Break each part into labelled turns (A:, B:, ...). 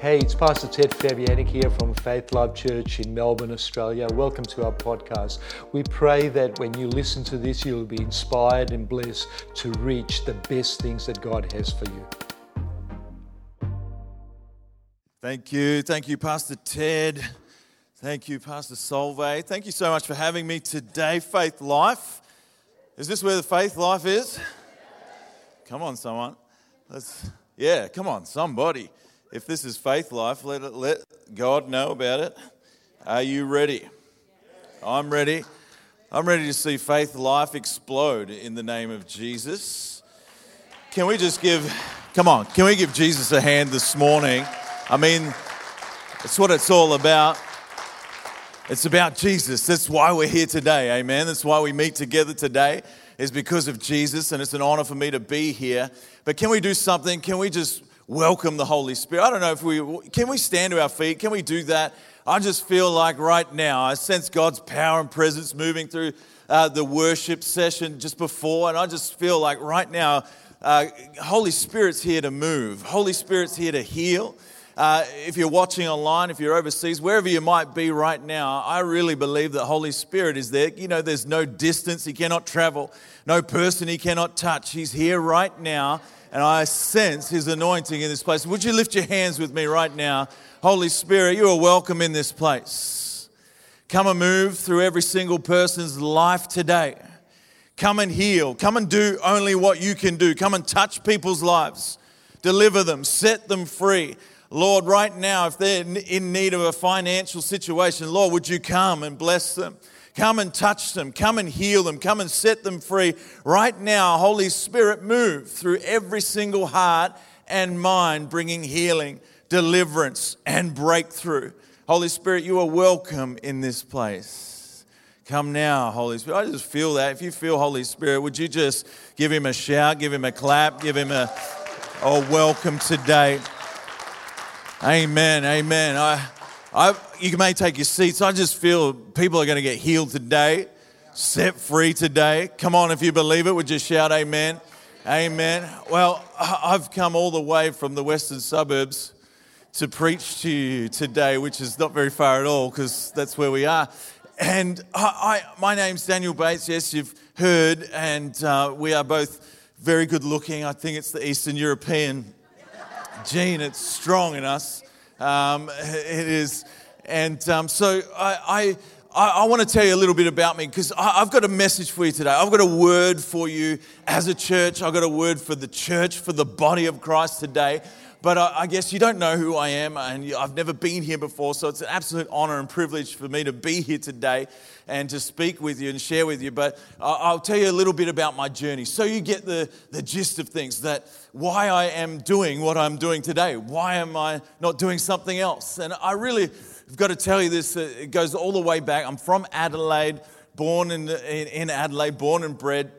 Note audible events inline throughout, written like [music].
A: Hey, it's Pastor Ted Fabianic here from Faith Love Church in Melbourne, Australia. Welcome to our podcast. We pray that when you listen to this, you'll be inspired and blessed to reach the best things that God has for you.
B: Thank you. Thank you, Pastor Ted. Thank you, Pastor Solveig. Thank you so much for having me today, Faith Life. Is this where the faith life is? Come on, someone. Let's, yeah, come on, somebody if this is faith life, let, it, let God know about it. Are you ready? I'm ready. I'm ready to see faith life explode in the name of Jesus. Can we just give, come on, can we give Jesus a hand this morning? I mean, it's what it's all about. It's about Jesus. That's why we're here today. Amen. That's why we meet together today, is because of Jesus. And it's an honor for me to be here. But can we do something? Can we just welcome the Holy Spirit. I don't know if we can we stand to our feet? Can we do that? I just feel like right now I sense God's power and presence moving through uh, the worship session just before, and I just feel like right now, uh, Holy Spirit's here to move. Holy Spirit's here to heal. Uh, if you're watching online, if you're overseas, wherever you might be right now, I really believe that Holy Spirit is there. You know, there's no distance He cannot travel, no person He cannot touch. He's here right now and I sense His anointing in this place. Would you lift your hands with me right now? Holy Spirit, you are welcome in this place. Come and move through every single person's life today. Come and heal. Come and do only what you can do. Come and touch people's lives. Deliver them, set them free. Lord, right now, if they're in need of a financial situation, Lord, would you come and bless them? Come and touch them. Come and heal them. Come and set them free. Right now, Holy Spirit, move through every single heart and mind, bringing healing, deliverance, and breakthrough. Holy Spirit, you are welcome in this place. Come now, Holy Spirit. I just feel that. If you feel Holy Spirit, would you just give him a shout, give him a clap, give him a, a welcome today? Amen. Amen. I, I, you may take your seats. I just feel people are going to get healed today, set free today. Come on, if you believe it, would you shout amen? Amen. Well, I've come all the way from the western suburbs to preach to you today, which is not very far at all because that's where we are. And I, I, my name's Daniel Bates. Yes, you've heard, and uh, we are both very good looking. I think it's the Eastern European gene, it's strong in us. Um, it is, and um, so I, I, I want to tell you a little bit about me because I've got a message for you today. I've got a word for you as a church. I've got a word for the church, for the body of Christ today. But I, I guess you don't know who I am, and I've never been here before, so it's an absolute honor and privilege for me to be here today and to speak with you and share with you. But I'll tell you a little bit about my journey so you get the, the gist of things that why I am doing what I'm doing today. Why am I not doing something else? And I really have got to tell you this, uh, it goes all the way back. I'm from Adelaide, born in, in Adelaide, born and bred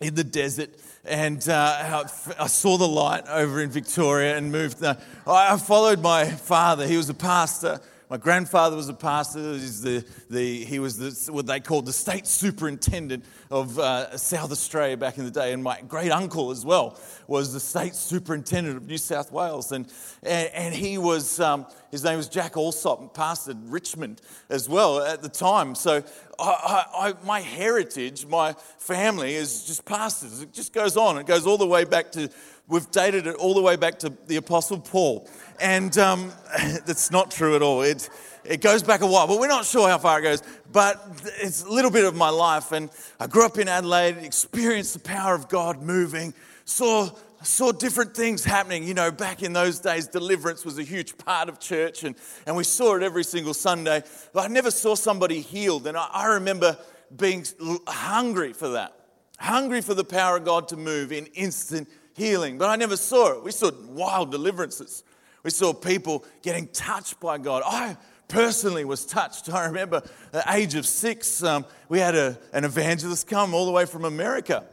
B: in the desert and uh, I saw the light over in Victoria and moved. Uh, I followed my father. He was a pastor. My grandfather was a pastor. He's the, the, he was the, what they called the state superintendent of uh, South Australia back in the day. And my great uncle as well was the state superintendent of New South Wales. And, and, and he was, um, his name was Jack Alsop, and pastored Richmond as well at the time. So I, I, my heritage, my family is just pastors. It just goes on. It goes all the way back to, we've dated it all the way back to the Apostle Paul. And um, [laughs] that's not true at all. It, it goes back a while, but we're not sure how far it goes. But it's a little bit of my life. And I grew up in Adelaide, experienced the power of God moving, saw saw different things happening. You know, back in those days, deliverance was a huge part of church, and, and we saw it every single Sunday. But I never saw somebody healed. And I, I remember being hungry for that, hungry for the power of God to move in instant healing. But I never saw it. We saw wild deliverances. We saw people getting touched by God. I personally was touched. I remember at the age of six, um, we had a, an evangelist come all the way from America.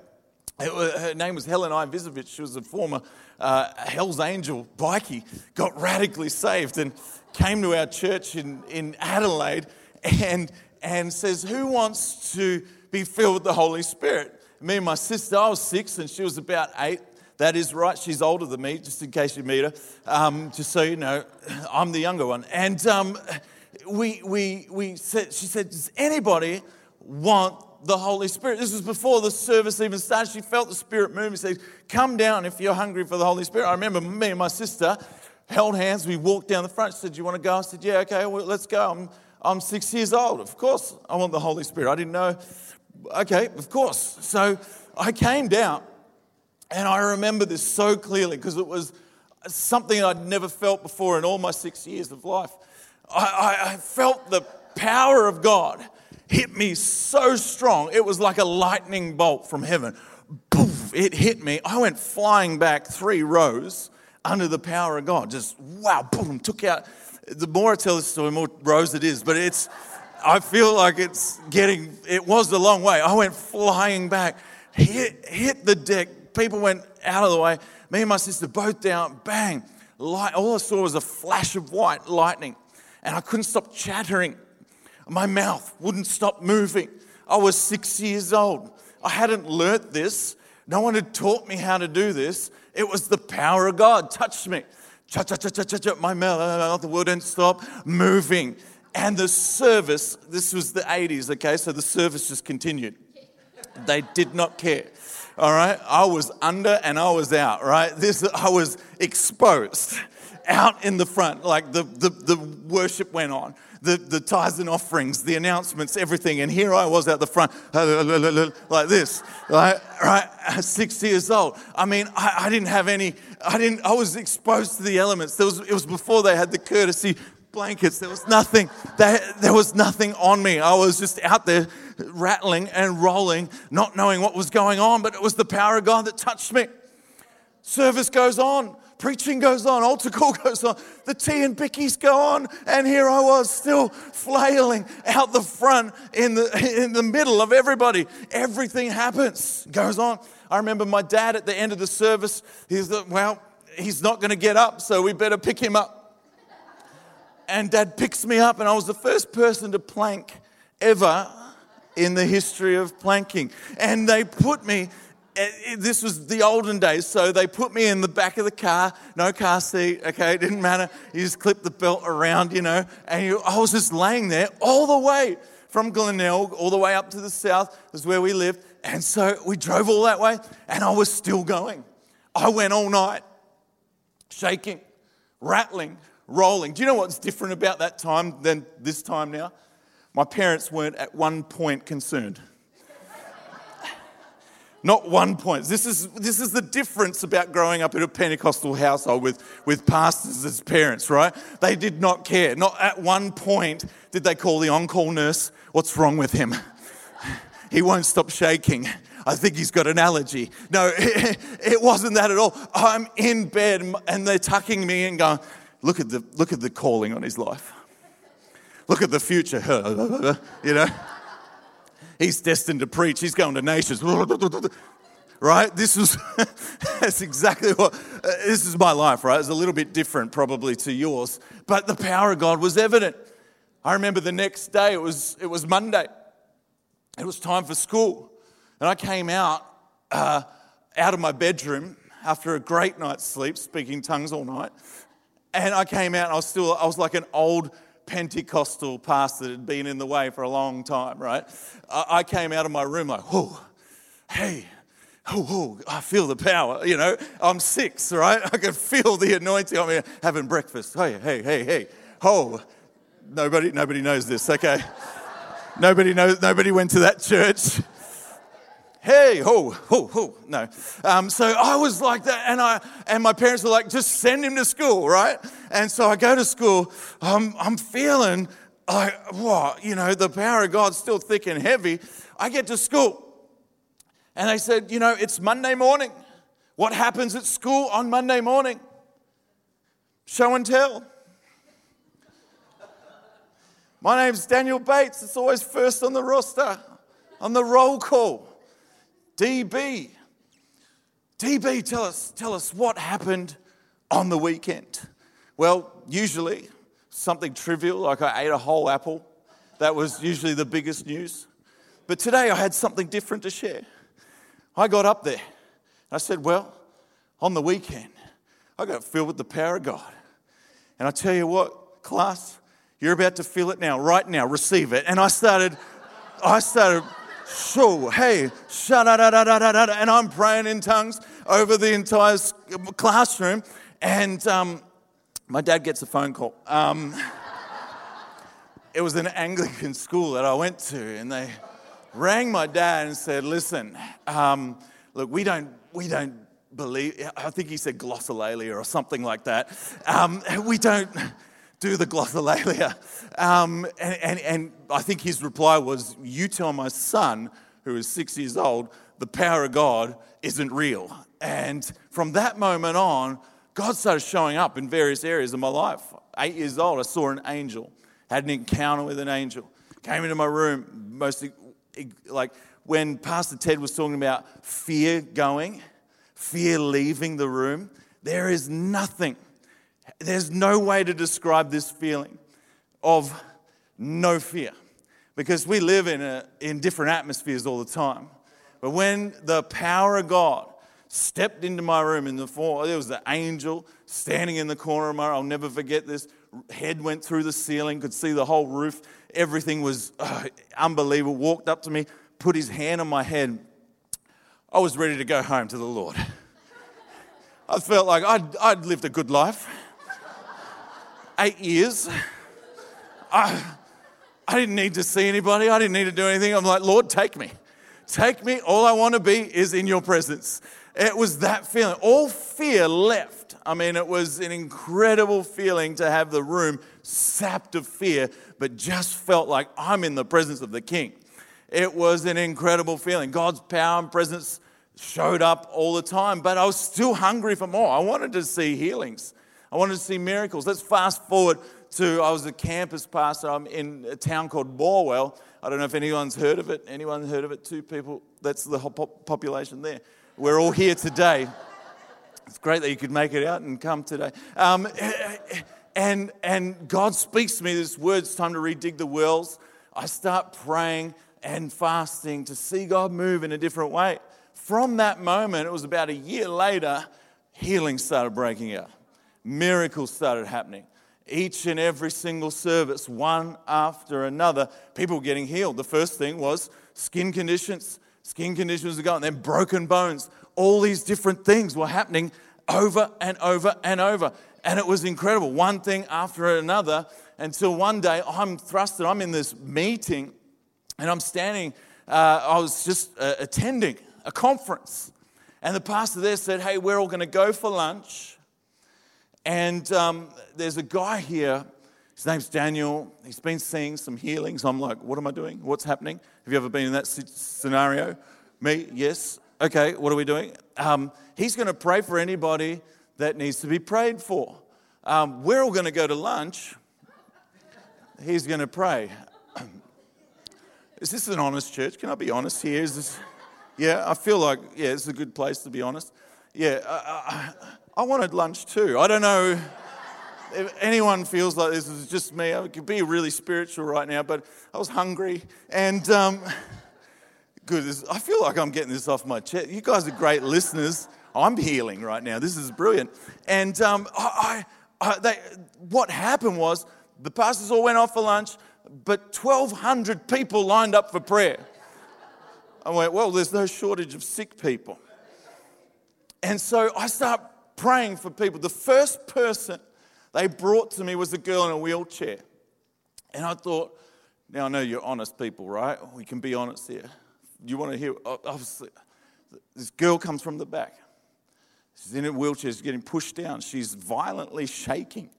B: Her name was Helen Ivizovich. She was a former uh, Hell's Angel bikie, got radically saved and came to our church in, in Adelaide and, and says, Who wants to be filled with the Holy Spirit? Me and my sister, I was six and she was about eight That is right. She's older than me, just in case you meet her. Um, just so you know, [laughs] I'm the younger one. And um, we, we, we said, she said, Does anybody want the Holy Spirit? This was before the service even started. She felt the Spirit move. He said, Come down if you're hungry for the Holy Spirit. I remember me and my sister held hands. We walked down the front. She said, Do you want to go? I said, Yeah, okay, well, let's go. I'm, I'm six years old. Of course, I want the Holy Spirit. I didn't know. Okay, of course. So I came down, and I remember this so clearly because it was something I'd never felt before in all my six years of life. I, I, I felt the power of God hit me so strong. It was like a lightning bolt from heaven. Poof, it hit me. I went flying back three rows under the power of God. Just wow, boom, took out. The more I tell this story, the more rows it is, but it's, I feel like it's getting, it was a long way. I went flying back, hit, hit the deck. People went out of the way. Me and my sister both down, bang. Light, all I saw was a flash of white lightning, and I couldn't stop chattering. My mouth wouldn't stop moving. I was six years old. I hadn't learnt this. No one had taught me how to do this. It was the power of God touched me. Cha cha cha cha cha cha. My mouth, uh, uh, uh, the wouldn't stop moving. And the service, this was the 80s, okay? So the service just continued. They did not care. All right? I was under and I was out, right? This I was exposed out in the front. Like the, the, the worship went on the, the tithes and offerings, the announcements, everything. And here I was at the front, like this, right? right? Six years old. I mean, I, I didn't have any, I didn't, I was exposed to the elements. There was, it was before they had the courtesy blankets. There was nothing, there, there was nothing on me. I was just out there rattling and rolling, not knowing what was going on, but it was the power of God that touched me. Service goes on preaching goes on, altar call [laughs] goes on, the tea and bickies go on, and here I was still flailing out the front in the, [laughs] in the middle of everybody. Everything happens, goes on. I remember my dad at the end of the service, he's like, well, he's not going to get up, so we better pick him up. And dad picks me up, and I was the first person to plank ever in the history of planking. And they put me this was the olden days, so they put me in the back of the car, no car seat, okay, it didn't matter. You just clip the belt around, you know, and you, I was just laying there all the way from Glenelg all the way up to the south, is where we lived. And so we drove all that way, and I was still going. I went all night, shaking, rattling, rolling. Do you know what's different about that time than this time now? My parents weren't at one point concerned. Not one point. This is, this is the difference about growing up in a Pentecostal household with, with pastors as parents, right? They did not care. Not at one point did they call the on call nurse, What's wrong with him? [laughs] He won't stop shaking. I think he's got an allergy. No, it, [laughs] it wasn't that at all. I'm in bed and they're tucking me in, going, Look at the, look at the calling on his life. Look at the future. [laughs] you know? He's destined to preach. He's going to nations. Right? This is [laughs] that's exactly what uh, this is my life, right? It's a little bit different probably to yours, but the power of God was evident. I remember the next day, it was, it was Monday. It was time for school. And I came out, uh, out of my bedroom after a great night's sleep, speaking tongues all night. And I came out and I was still, I was like an old Pentecostal pastor that had been in the way for a long time, right? I came out of my room like, oh, hey, oh, oh, I feel the power, you know. I'm six, right? [laughs] I can feel the anointing me having breakfast. Hey, hey, hey, hey. Oh, nobody, nobody knows this, okay? [laughs] nobody knows, nobody went to that church [laughs] hey, ho, ho, ho. No. Um, so I was like that, and I and my parents were like, just send him to school, right? And so I go to school. I'm I'm feeling like, what, you know, the power of God's still thick and heavy. I get to school, and they said, you know, it's Monday morning. What happens at school on Monday morning? Show and tell. My name's Daniel Bates. It's always first on the roster, on the roll call. DB. DB, tell us, tell us what happened on the weekend. Well, usually something trivial, like I ate a whole apple. That was usually the biggest news. But today I had something different to share. I got up there. I said, Well, on the weekend, I got filled with the power of God. And I tell you what, class, you're about to feel it now, right now, receive it. And I started, I started, so, hey, da da da da da da, and I'm praying in tongues over the entire classroom. And um, my dad gets a phone call. Um, it was an Anglican school that I went to, and they rang my dad and said, "Listen, um, look, we don't, we don't believe. I think he said glossolalia or something like that. Um, we don't." do the glossolalia. Um, and, and, and I think his reply was, You tell my son, who is six years old, the power of God isn't real. And from that moment on, God started showing up in various areas of my life. Eight years old, I saw an angel, had an encounter with an angel, came into my room, mostly like when Pastor Ted was talking about fear going, fear leaving the room. There is nothing, there's no way to describe this feeling of no fear because we live in, a, in different atmospheres all the time. But when the power of God stepped into my room in the form, there was the angel standing in the corner of my room. I'll never forget this. Head went through the ceiling, could see the whole roof. Everything was uh, unbelievable. Walked up to me, put his hand on my head. I was ready to go home to the Lord. [laughs] I felt like I'd, I'd lived a good life. Eight years. I, I didn't need to see anybody. I didn't need to do anything. I'm like, Lord, take me. Take me. All I want to be is in your presence. It was that feeling. All fear left. I mean, it was an incredible feeling to have the room sapped of fear, but just felt like I'm in the presence of the King. It was an incredible feeling. God's power and presence showed up all the time, but I was still hungry for more. I wanted to see healings, I wanted to see miracles. Let's fast forward to I was a campus pastor I'm in a town called Morwell. I don't know if anyone's heard of it. Anyone heard of it? Two people. That's the population there. We're all here today. It's great that you could make it out and come today. Um, and, and God speaks to me this word, it's time to redig the wells. I start praying and fasting to see God move in a different way. From that moment, it was about a year later, healing started breaking out. Miracles started happening. Each and every single service, one after another, people getting healed. The first thing was skin conditions Skin conditions were going, then broken bones. All these different things were happening over and over and over. And it was incredible, one thing after another, until one day I'm thrusted, I'm in this meeting, and I'm standing, uh, I was just uh, attending a conference. And the pastor there said, Hey, we're all going to go for lunch. And um, there's a guy here, his name's Daniel. He's been seeing some healings. I'm like, What am I doing? What's happening? Have you ever been in that scenario? Me? Yes. Okay, what are we doing? Um, he's going to pray for anybody that needs to be prayed for. Um, we're all going to go to lunch. He's going to pray. [clears throat] Is this an honest church? Can I be honest here? Is this, yeah, I feel like, yeah, it's a good place to be honest. Yeah, I, I, I wanted lunch too. I don't know if anyone feels like this is just me, I could be really spiritual right now, but I was hungry and um, good. I feel like I'm getting this off my chest. You guys are great listeners. I'm healing right now. This is brilliant. And um, I, I, they, what happened was the pastors all went off for lunch, but 1,200 people lined up for prayer. I went, well, there's no shortage of sick people. And so I start praying for people. The first person they brought to me was a girl in a wheelchair. And I thought, now I know you're honest people, right? We can be honest here. You want to hear, obviously, this girl comes from the back. She's in a wheelchair, she's getting pushed down, she's violently shaking.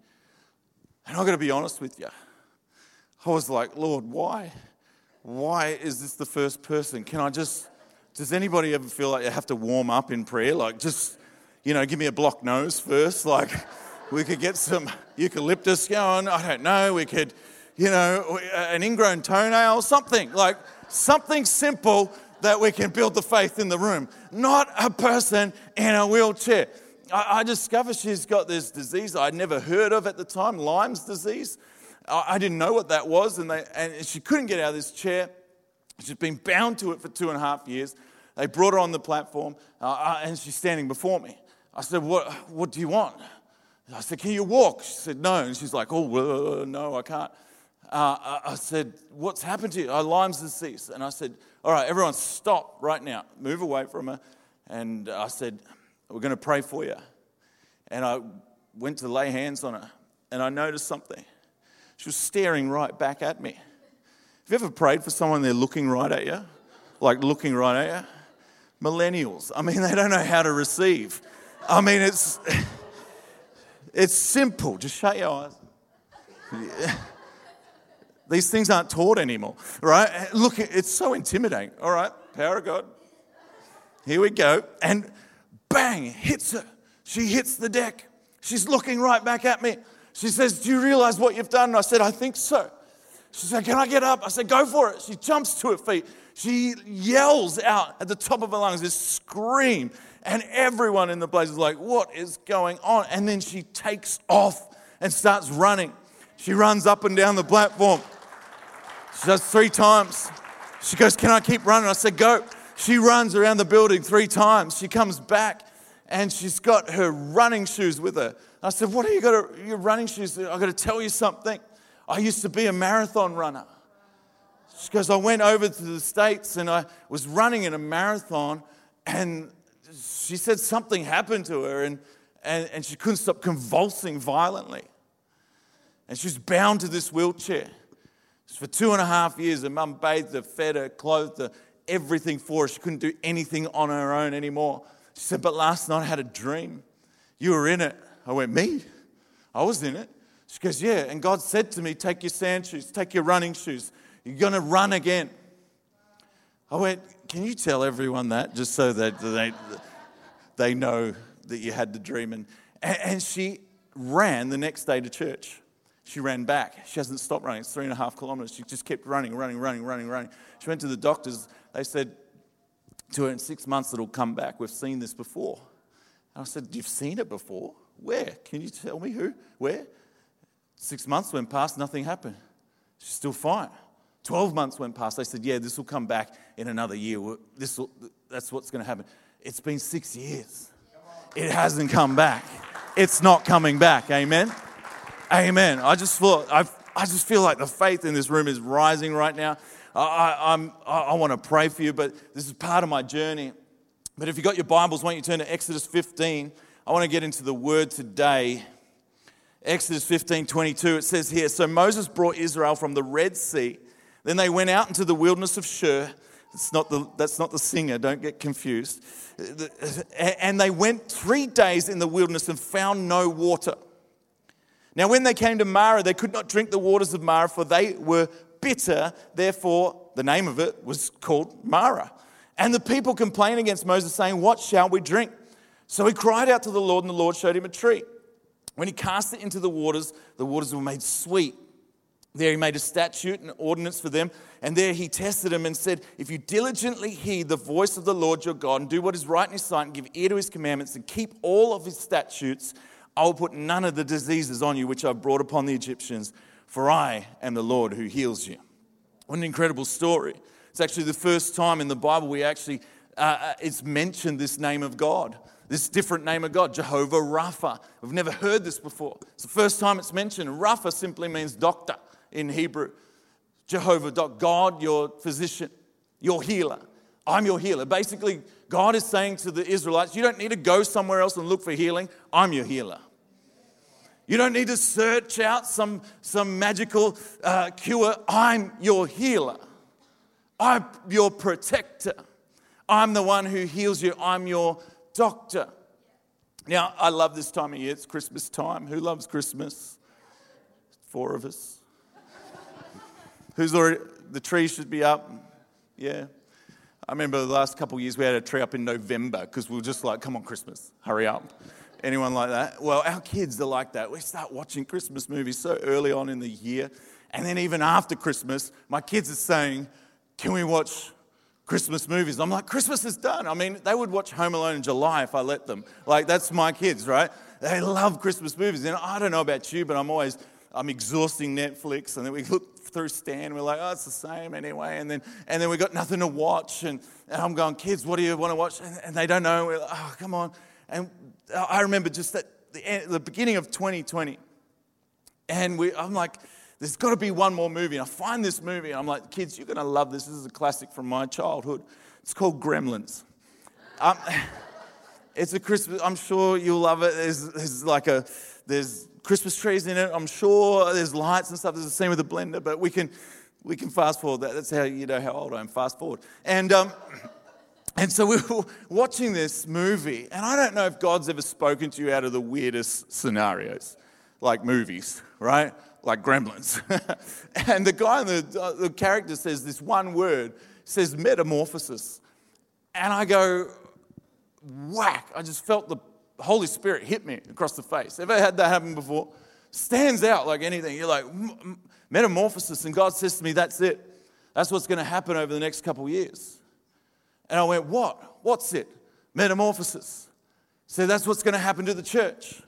B: And I've got to be honest with you. I was like, Lord, why? Why is this the first person? Can I just, does anybody ever feel like you have to warm up in prayer? Like, just, you know, give me a block nose first? Like, we could get some eucalyptus going. I don't know. We could, you know, an ingrown toenail, something like something simple that we can build the faith in the room. Not a person in a wheelchair. I, I discovered she's got this disease I'd never heard of at the time, Lyme's disease. I, I didn't know what that was, and, they, and she couldn't get out of this chair. She's been bound to it for two and a half years. They brought her on the platform, uh, uh and she's standing before me. I said, What, what do you want? I said, Can you walk? She said, No. And she's like, Oh, no, I can't. Uh, I said, What's happened to you? Our Lyme's disease. And I said, All right, everyone, stop right now. Move away from her. And I said, We're going to pray for you. And I went to lay hands on her. And I noticed something. She was staring right back at me. Have you ever prayed for someone they're looking right at you? Like looking right at you? Millennials. I mean, they don't know how to receive. I mean, it's, it's simple. Just shut your eyes. [laughs] These things aren't taught anymore, right? Look, it's so intimidating. All right, power of God. Here we go. And bang, hits her. She hits the deck. She's looking right back at me. She says, Do you realize what you've done? And I said, I think so. She said, Can I get up? I said, Go for it. She jumps to her feet. She yells out at the top of her lungs, this scream. And everyone in the place is like, What is going on? And then she takes off and starts running. She runs up and down the platform. She does three times. She goes, Can I keep running? I said, Go. She runs around the building three times. She comes back and she's got her running shoes with her. I said, What are you got your running shoes? I've got to tell you something. I used to be a marathon runner. She goes, I went over to the States and I was running in a marathon, and she said something happened to her, and, and, and she couldn't stop convulsing violently. And she was bound to this wheelchair. For two and a half years, her mum bathed her, fed her, clothed her, everything for her. She couldn't do anything on her own anymore. She said, But last night I had a dream. You were in it. I went, Me? I was in it. She goes, Yeah. And God said to me, Take your sand shoes, take your running shoes. You're going to run again. I went, Can you tell everyone that just so that they, they know that you had the dream? And, and she ran the next day to church. She ran back. She hasn't stopped running. It's three and a half kilometers. She just kept running, running, running, running, running. She went to the doctors. They said to her, in six months it'll come back. We've seen this before. And I said, You've seen it before? Where? Can you tell me who? Where? Six months went past, nothing happened. She's still fine. 12 months went past. They said, Yeah, this will come back in another year. This will, that's what's going to happen. It's been six years. It hasn't come back. It's not coming back. Amen. Amen. I just feel, I, I just feel like the faith in this room is rising right now. I, I'm, I want to pray for you, but this is part of my journey. But if you've got your Bibles, why don't you turn to Exodus 15? I want to get into the word today. Exodus 15 22, it says here So Moses brought Israel from the Red Sea. Then they went out into the wilderness of Shur. That's not the, that's not the singer, don't get confused. And they went three days in the wilderness and found no water. Now, when they came to Mara, they could not drink the waters of Mara, for they were bitter. Therefore, the name of it was called Mara. And the people complained against Moses, saying, What shall we drink? So he cried out to the Lord, and the Lord showed him a tree. When he cast it into the waters, the waters were made sweet. There he made a statute and ordinance for them. And there he tested them and said, If you diligently heed the voice of the Lord your God and do what is right in his sight and give ear to his commandments and keep all of his statutes, I will put none of the diseases on you which I've brought upon the Egyptians, for I am the Lord who heals you. What an incredible story. It's actually the first time in the Bible we actually, uh, uh it's mentioned this name of God, this different name of God, Jehovah Rapha. We've never heard this before. It's the first time it's mentioned. Rapha simply means doctor in Hebrew. Jehovah, God, your physician, your healer. I'm your healer. Basically, God is saying to the Israelites, you don't need to go somewhere else and look for healing. I'm your healer. You don't need to search out some, some magical uh, cure. I'm your healer. I'm your protector. I'm the one who heals you. I'm your doctor. Now, I love this time of year. It's Christmas time. Who loves Christmas? Four of us. Who's already, the tree should be up. Yeah. I remember the last couple of years we had a tree up in November because we were just like, come on, Christmas, hurry up. Anyone like that? Well, our kids are like that. We start watching Christmas movies so early on in the year. And then even after Christmas, my kids are saying, Can we watch Christmas movies? I'm like, Christmas is done. I mean, they would watch Home Alone in July if I let them. Like, that's my kids, right? They love Christmas movies. And I don't know about you, but I'm always, I'm exhausting Netflix. And then we look through Stan, we're like, oh, it's the same anyway. And then, and then we got nothing to watch. And, and I'm going, kids, what do you want to watch? And, and they don't know. We're like, oh, come on. And I remember just that the, the beginning of 2020, and we, I'm like, there's got to be one more movie. And I find this movie, and I'm like, kids, you're going to love this. This is a classic from my childhood. It's called Gremlins. Um, [laughs] it's a Christmas, I'm sure you'll love it. There's, there's like a, there's Christmas trees in it. I'm sure there's lights and stuff. There's a scene with a blender, but we can, we can fast forward that. That's how you know how old I am. Fast forward. And, um, [coughs] and so we were watching this movie, and I don't know if God's ever spoken to you out of the weirdest scenarios, like movies, right? Like gremlins. [laughs] and the guy, the, uh, the character says this one word, says metamorphosis. And I go, whack. I just felt the Holy Spirit hit me across the face. Ever had that happen before? Stands out like anything. You're like, metamorphosis. And God says to me, that's it. That's what's going to happen over the next couple years. And I went, what? What's it? Metamorphosis. So that's what's going to happen to the church.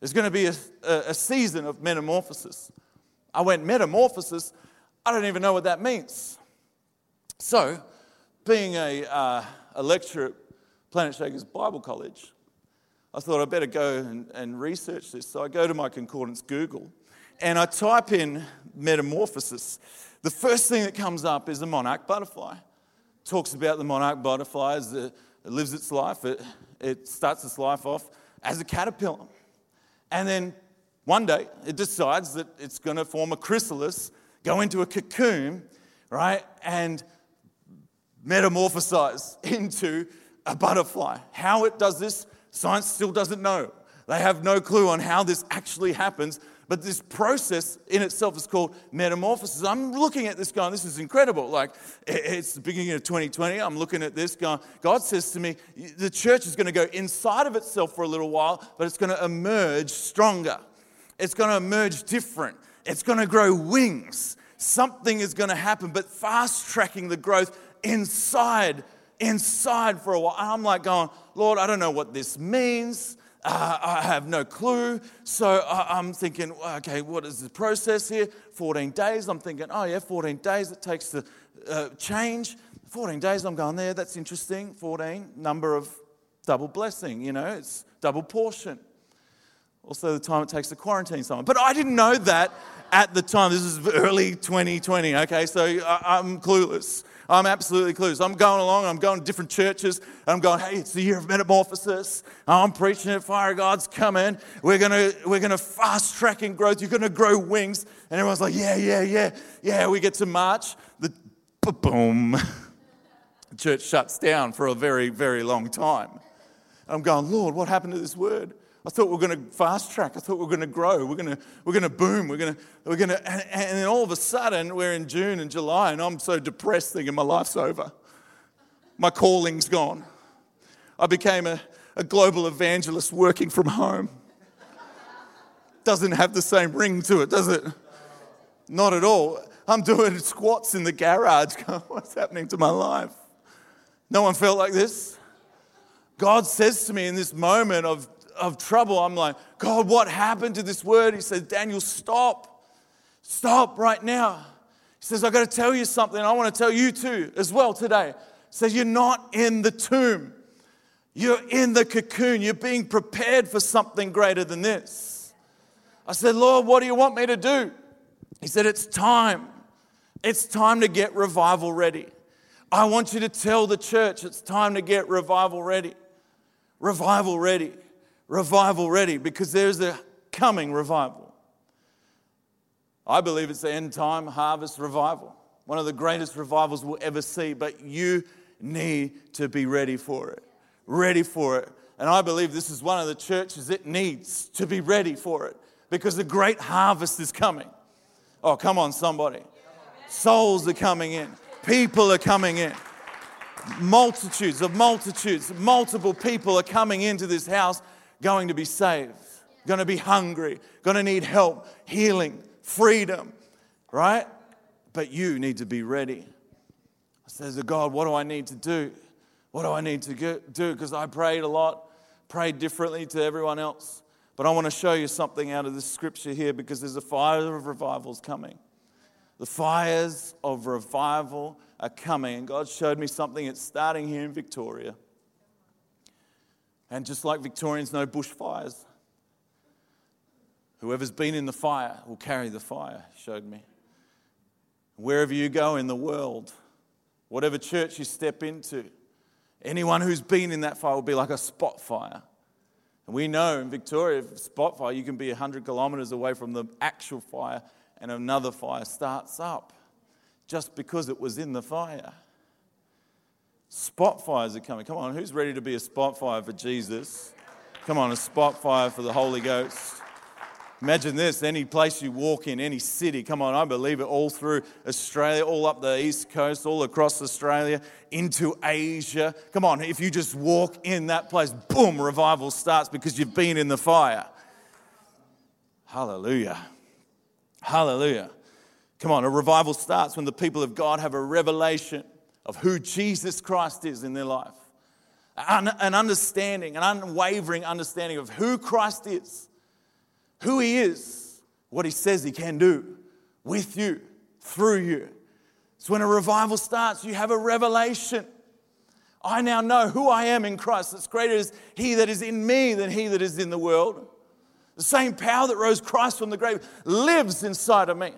B: There's going to be a, a, a season of metamorphosis. I went, metamorphosis? I don't even know what that means. So, being a, uh, a lecturer at Planetshakers Bible College, I thought I'd better go and, and research this. So I go to my concordance Google and I type in metamorphosis. The first thing that comes up is a monarch butterfly. Talks about the monarch butterfly as it lives its life. It, it starts its life off as a caterpillar. And then one day it decides that it's going to form a chrysalis, go into a cocoon, right? And metamorphosize [laughs] into a butterfly. How it does this, science still doesn't know. They have no clue on how this actually happens, but this process in itself is called metamorphosis. I'm looking at this going, this is incredible. Like, it's the beginning of 2020. I'm looking at this going, God says to me, the church is going to go inside of itself for a little while, but it's going to emerge stronger. It's going to emerge different. It's going to grow wings. Something is going to happen, but fast tracking the growth inside, inside for a while. I'm like going, Lord, I don't know what this means. Uh, I have no clue. So I'm thinking, okay, what is the process here? 14 days. I'm thinking, oh, yeah, 14 days it takes to uh, change. 14 days, I'm going there. That's interesting. 14, number of double blessing, you know, it's double portion. Also, the time it takes to quarantine someone. But I didn't know that at the time. This is early 2020, okay? So I'm clueless. I'm absolutely clueless. I'm going along, I'm going to different churches, I'm going, hey, it's the year of metamorphosis. I'm preaching it, fire God's coming. We're gonna, we're gonna fast track in growth, you're gonna grow wings. And everyone's like, yeah, yeah, yeah, yeah. We get to March, the boom. [laughs] Church shuts down for a very, very long time. I'm going, Lord, what happened to this word? I thought we are going to fast track. I thought we are going to grow. We're going to, we're going to boom. We're going to, we're going to, and, and then all of a sudden we're in June and July, and I'm so depressed thinking my life's over. My calling's gone. I became a, a global evangelist working from home. Doesn't have the same ring to it, does it? Not at all. I'm doing squats in the garage. [laughs] What's happening to my life? No one felt like this. God says to me in this moment of of trouble, I'm like, God, what happened to this word? He says, Daniel, stop. Stop right now. He says, I got to tell you something. I want to tell you too as well today. He says, You're not in the tomb, you're in the cocoon. You're being prepared for something greater than this. I said, Lord, what do you want me to do? He said, It's time. It's time to get revival ready. I want you to tell the church it's time to get revival ready. Revival ready revival ready because there's a coming revival. I believe it's the end time harvest revival, one of the greatest revivals we'll ever see, but you need to be ready for it. Ready for it. And I believe this is one of the churches that needs to be ready for it because the great harvest is coming. Oh, come on, somebody. Souls are coming in, people are coming in multitudes of multitudes, multiple people are coming into this house going to be saved, going to be hungry, going to need help, healing, freedom, right? But you need to be ready. I says to God, what do I need to do? What do I need to do? Because I prayed a lot, prayed differently to everyone else. But I want to show you something out of this scripture here because there's a fire of revivals coming. The fires of revival are coming. And God showed me something. It's starting here in Victoria. And just like Victorians know bushfires, whoever's been in the fire will carry the fire, showed me. Wherever you go in the world, whatever church you step into, anyone who's been in that fire will be like a spot fire. And we know in Victoria, spot fire, you can be 100 kilometres away from the actual fire and another fire starts up just because it was in the fire. Spot fires are coming. Come on, who's ready to be a spot fire for Jesus? Come on, a spot fire for the Holy Ghost. Imagine this any place you walk in, any city, come on, I believe it all through Australia, all up the east coast, all across Australia, into Asia. Come on, if you just walk in that place, boom, revival starts because you've been in the fire. Hallelujah. Hallelujah. Come on, a revival starts when the people of God have a revelation of who Jesus Christ is in their life. An understanding, an unwavering understanding of who Christ is who He is, what He says He can do with you, through you. So when a revival starts, you have a revelation. I now know who I am in Christ. That's greater is He that is in me than He that is in the world. The same power that rose Christ from the grave lives inside of me.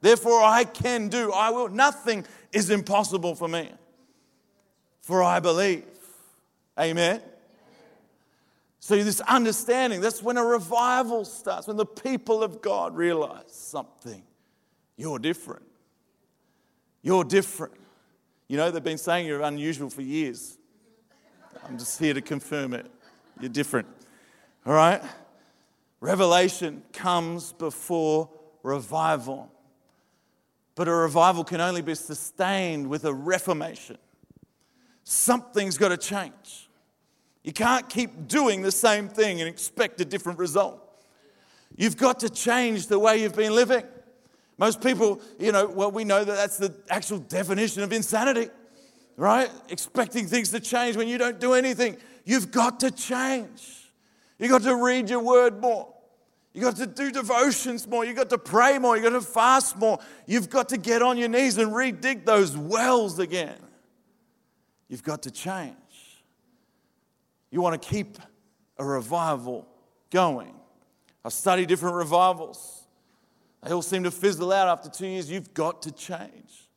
B: Therefore, I can do, I will. Nothing is impossible for me, for I believe. Amen. So, this understanding, that's when a revival starts, when the people of God realize something. You're different. You're different. You know, they've been saying you're unusual for years. I'm just here to confirm it. You're different. All right? Revelation comes before revival. But a revival can only be sustained with a reformation. Something's got to change. You can't keep doing the same thing and expect a different result. You've got to change the way you've been living. Most people, you know, well, we know that that's the actual definition of insanity, right? Expecting things to change when you don't do anything. You've got to change. You've got to read your word more. You've got to do devotions more. You've got to pray more. You've got to fast more. You've got to get on your knees and redig those wells again. You've got to change. You want to keep a revival going. I've studied different revivals. They all seem to fizzle out after two years. You've got to change.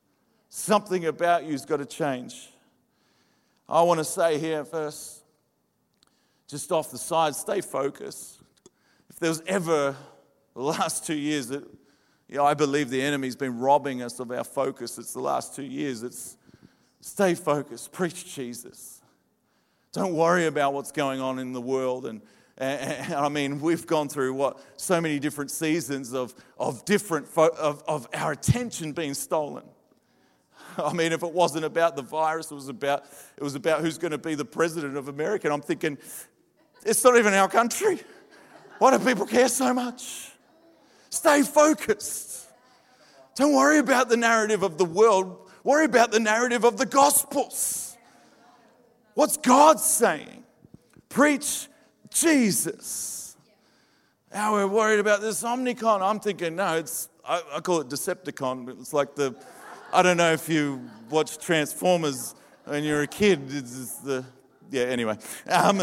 B: Something about you's got to change. I want to say here first, just off the side, stay focused. If there was ever the last two years that you know, I believe the enemy's been robbing us of our focus, it's the last two years. It's stay focused, preach Jesus. Don't worry about what's going on in the world. And, and, I mean, we've gone through what so many different seasons of, of different fo- of, of our attention being stolen. I mean, if it wasn't about the virus, it was about it was about who's going to be the president of America. And I'm thinking, it's not even our country. Why do people care so much? Stay focused. Don't worry about the narrative of the world. Worry about the narrative of the Gospels. What's God saying? Preach Jesus. Now we're worried about this Omnicon. I'm thinking, no, it's, I, I call it Decepticon. It's like the, I don't know if you watch Transformers when you're a kid. It's the, yeah, anyway. Um,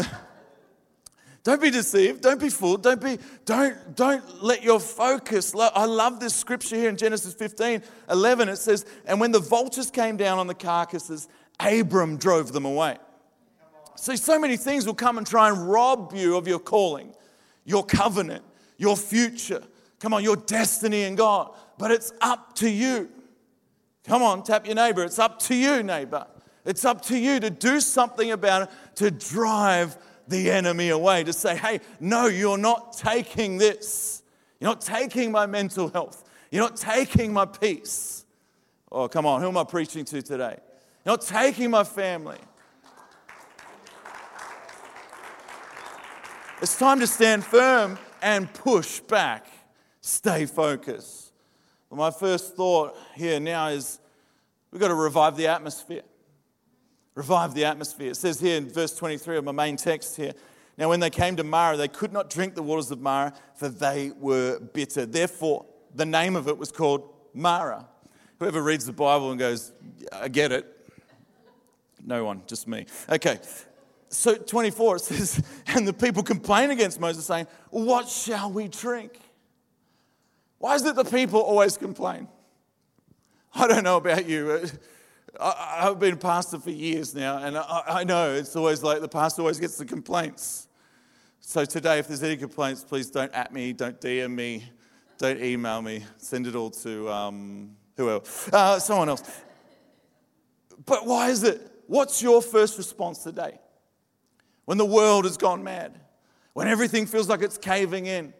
B: don't be deceived. Don't be fooled. Don't be, don't, don't let your focus. I love this scripture here in Genesis 15, 11. It says, And when the vultures came down on the carcasses, Abram drove them away. See, so many things will come and try and rob you of your calling, your covenant, your future. Come on, your destiny in God. But it's up to you. Come on, tap your neighbor. It's up to you, neighbor. It's up to you to do something about it to drive the enemy away, to say, hey, no, you're not taking this. You're not taking my mental health. You're not taking my peace. Oh, come on, who am I preaching to today? You're not taking my family. It's time to stand firm and push back. Stay focused. Well, my first thought here now is we've got to revive the atmosphere. Revive the atmosphere. It says here in verse 23 of my main text here Now, when they came to Mara, they could not drink the waters of Mara, for they were bitter. Therefore, the name of it was called Mara. Whoever reads the Bible and goes, I get it. No one, just me. Okay. so 24 it says, [laughs] and the people complain against Moses, saying, What shall we drink? Why is it the people always complain? I don't know about you. I, have been a pastor for years now, and I, I know it's always like the pastor always gets the complaints. So today, if there's any complaints, please don't at me, don't DM me, don't email me. Send it all to um, who else? Uh, someone else. But why is it? What's your first response today? When the world has gone mad, when everything feels like it's caving in,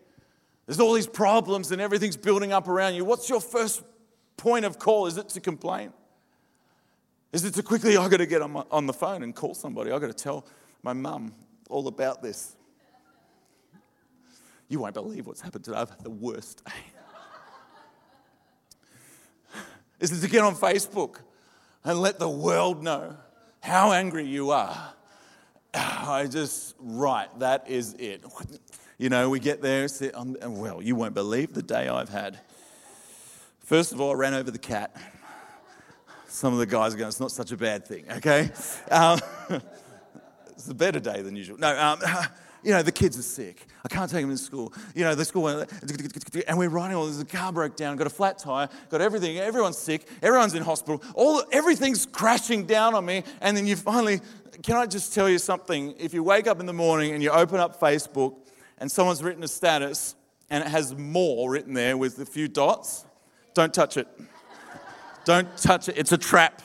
B: there's all these problems and everything's building up around you. What's your first point of call? Is it to complain? Is it to quickly, I've got to get on, my, on the phone and call somebody? I've got to tell my mum all about this. You won't believe what's happened today. I've had the worst day. Is it to get on Facebook and let the world know how angry you are? I just, right, that is it. You know, we get there, sit on, well, you won't believe the day I've had. First of all, I ran over the cat. Some of the guys are going, it's not such a bad thing, okay? Um, [laughs] it's a better day than usual. No, um, [laughs] you know, the kids are sick. I can't take them to school. You know, the school, [laughs] and we're riding all this. The car broke down, got a flat tire, got everything. Everyone's sick. Everyone's in hospital. All everything's crashing down on me. And then you finally, can I just tell you something? If you wake up in the morning and you open up Facebook, and someone's written a status, and it has more written there with a few dots, don't touch it. Don't touch it. It's a trap.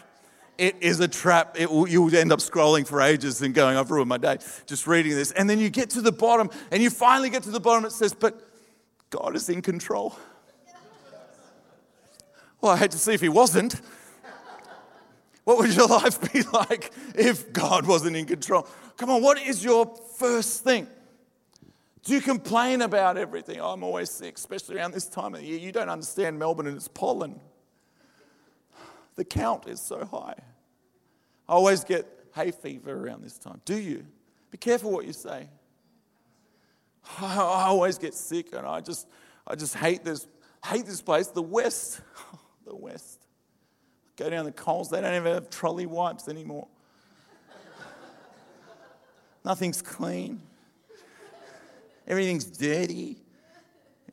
B: It is a trap. It will, you will end up scrolling for ages and going, I've ruined my day just reading this. And then you get to the bottom, and you finally get to the bottom. It says, But God is in control. Well, I hate to see if He wasn't. What would your life [laughs] be like if God wasn't in control? Come on, what is your first thing? Do you complain about everything? Oh, I'm always sick, especially around this time of the year. You don't understand Melbourne and its pollen. The count is so high. I always get hay fever around this time. Do you? Be careful what you say. [laughs] I always get sick and I just, I just hate this, hate this place. The West, [laughs] the West. Go down the Coles, they don't even have trolley wipes anymore. [laughs] Nothing's clean. Everything's dirty.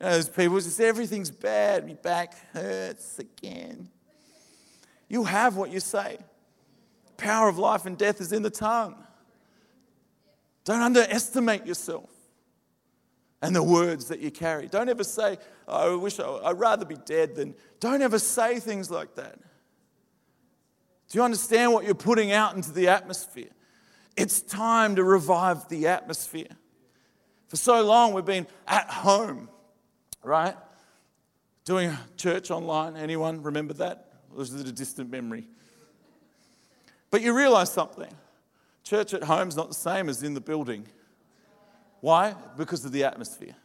B: You know, those people just everything's bad. My back hurts again. You have what you say. Power of life and death is in the tongue. Don't underestimate yourself and the words that you carry. Don't ever say, oh, I wish I, I'd rather be dead than. Don't ever say things like that. Do you understand what you're putting out into the atmosphere? It's time to revive the atmosphere. For so long, we've been at home, right? Doing church online. Anyone remember that? Or is it a distant memory? But you realize something church at home is not the same as in the building. Why? Because of the atmosphere.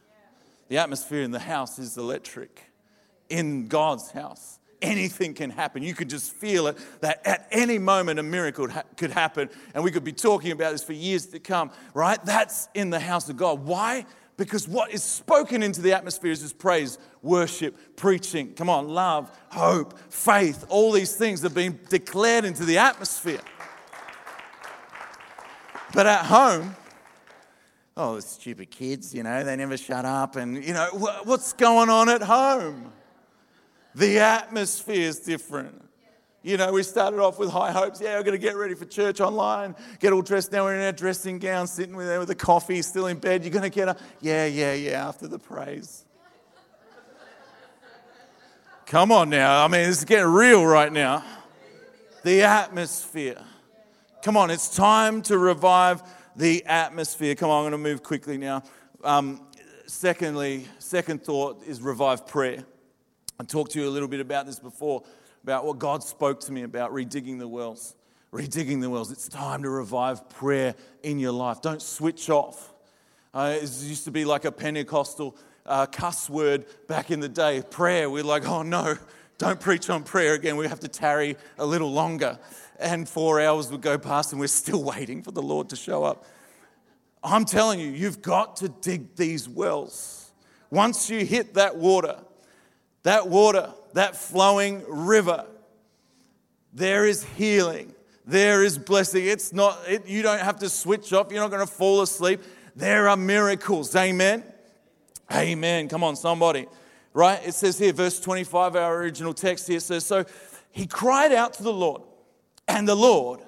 B: The atmosphere in the house is electric. In God's house, anything can happen. You could just feel it that at any moment a miracle could happen. And we could be talking about this for years to come, right? That's in the house of God. Why? Because what is spoken into the atmosphere is just praise, worship, preaching. Come on, love, hope, faith, all these things have been declared into the atmosphere. But at home, oh, the stupid kids, you know, they never shut up. And, you know, what's going on at home? The atmosphere is different. You know, we started off with high hopes. Yeah, we're going to get ready for church online, get all dressed. Now we're in our dressing gown, sitting there with a coffee, still in bed. You're going to get up. Yeah, yeah, yeah, after the praise. Come on now. I mean, is getting real right now. The atmosphere. Come on, it's time to revive the atmosphere. Come on, I'm going to move quickly now. Um, secondly, second thought is revive prayer. I talked to you a little bit about this before about what God spoke to me about redigging the wells. Redigging the wells. It's time to revive prayer in your life. Don't switch off. Uh, it used to be like a Pentecostal uh, cuss word back in the day. Prayer. We're like, oh no, don't preach on prayer again. We have to tarry a little longer. And four hours would go past and we're still [laughs] waiting for the Lord to show up. I'm telling you, you've got to dig these wells. Once you hit that water, that water, that flowing river, there is healing, there is blessing. It's not, it, you don't have to switch off. You're not going to fall asleep. There are miracles. Amen. Amen. Come on, somebody. Right? It says here, verse 25, our original text here says, So he cried out to the Lord, and the Lord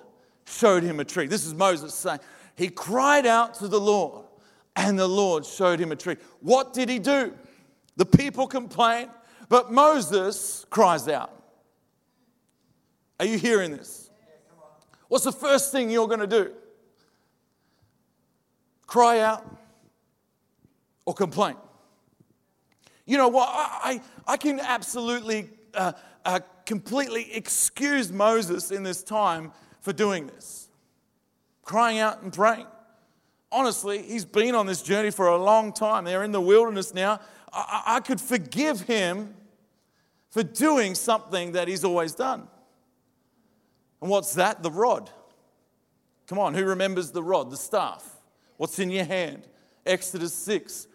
B: showed him a tree. This is Moses saying, He cried out to the Lord, and the Lord showed him a tree. What did he do? The people complain, but Moses cries out. Are you hearing this? What's the first thing you're going to do? Cry out or complain? You know what? I, I can absolutely, uh, uh, completely excuse Moses in this time for doing this, crying out and praying. Honestly, he's been on this journey for a long time. They're in the wilderness now. I, I could forgive him for doing something that he's always done. And what's that? The rod. Come on, who remembers the rod, the staff? What's in your hand? Exodus 6.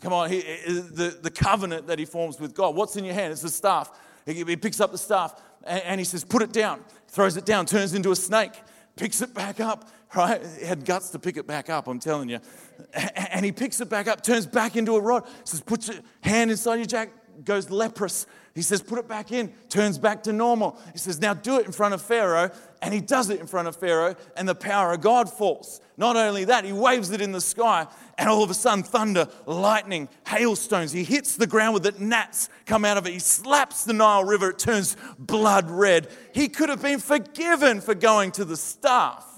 B: Come on, he, the, the covenant that he forms with God. What's in your hand? It's the staff. He, he picks up the staff and, and, he says, Put it down. Throws it down, turns into a snake, picks it back up, right? He had guts to pick it back up, I'm telling you. And he picks it back up, turns back into a rod, He says, Put your hand inside your jacket, goes leprous. He says, Put it back in, turns back to normal. He says, Now do it in front of Pharaoh. And he does it in front of Pharaoh, and the power of God falls. Not only that, he waves it in the sky, and all of a sudden, thunder, lightning, hailstones. He hits the ground with it, gnats come out of it. He slaps the Nile River, it turns blood red. He could have been forgiven for going to the staff.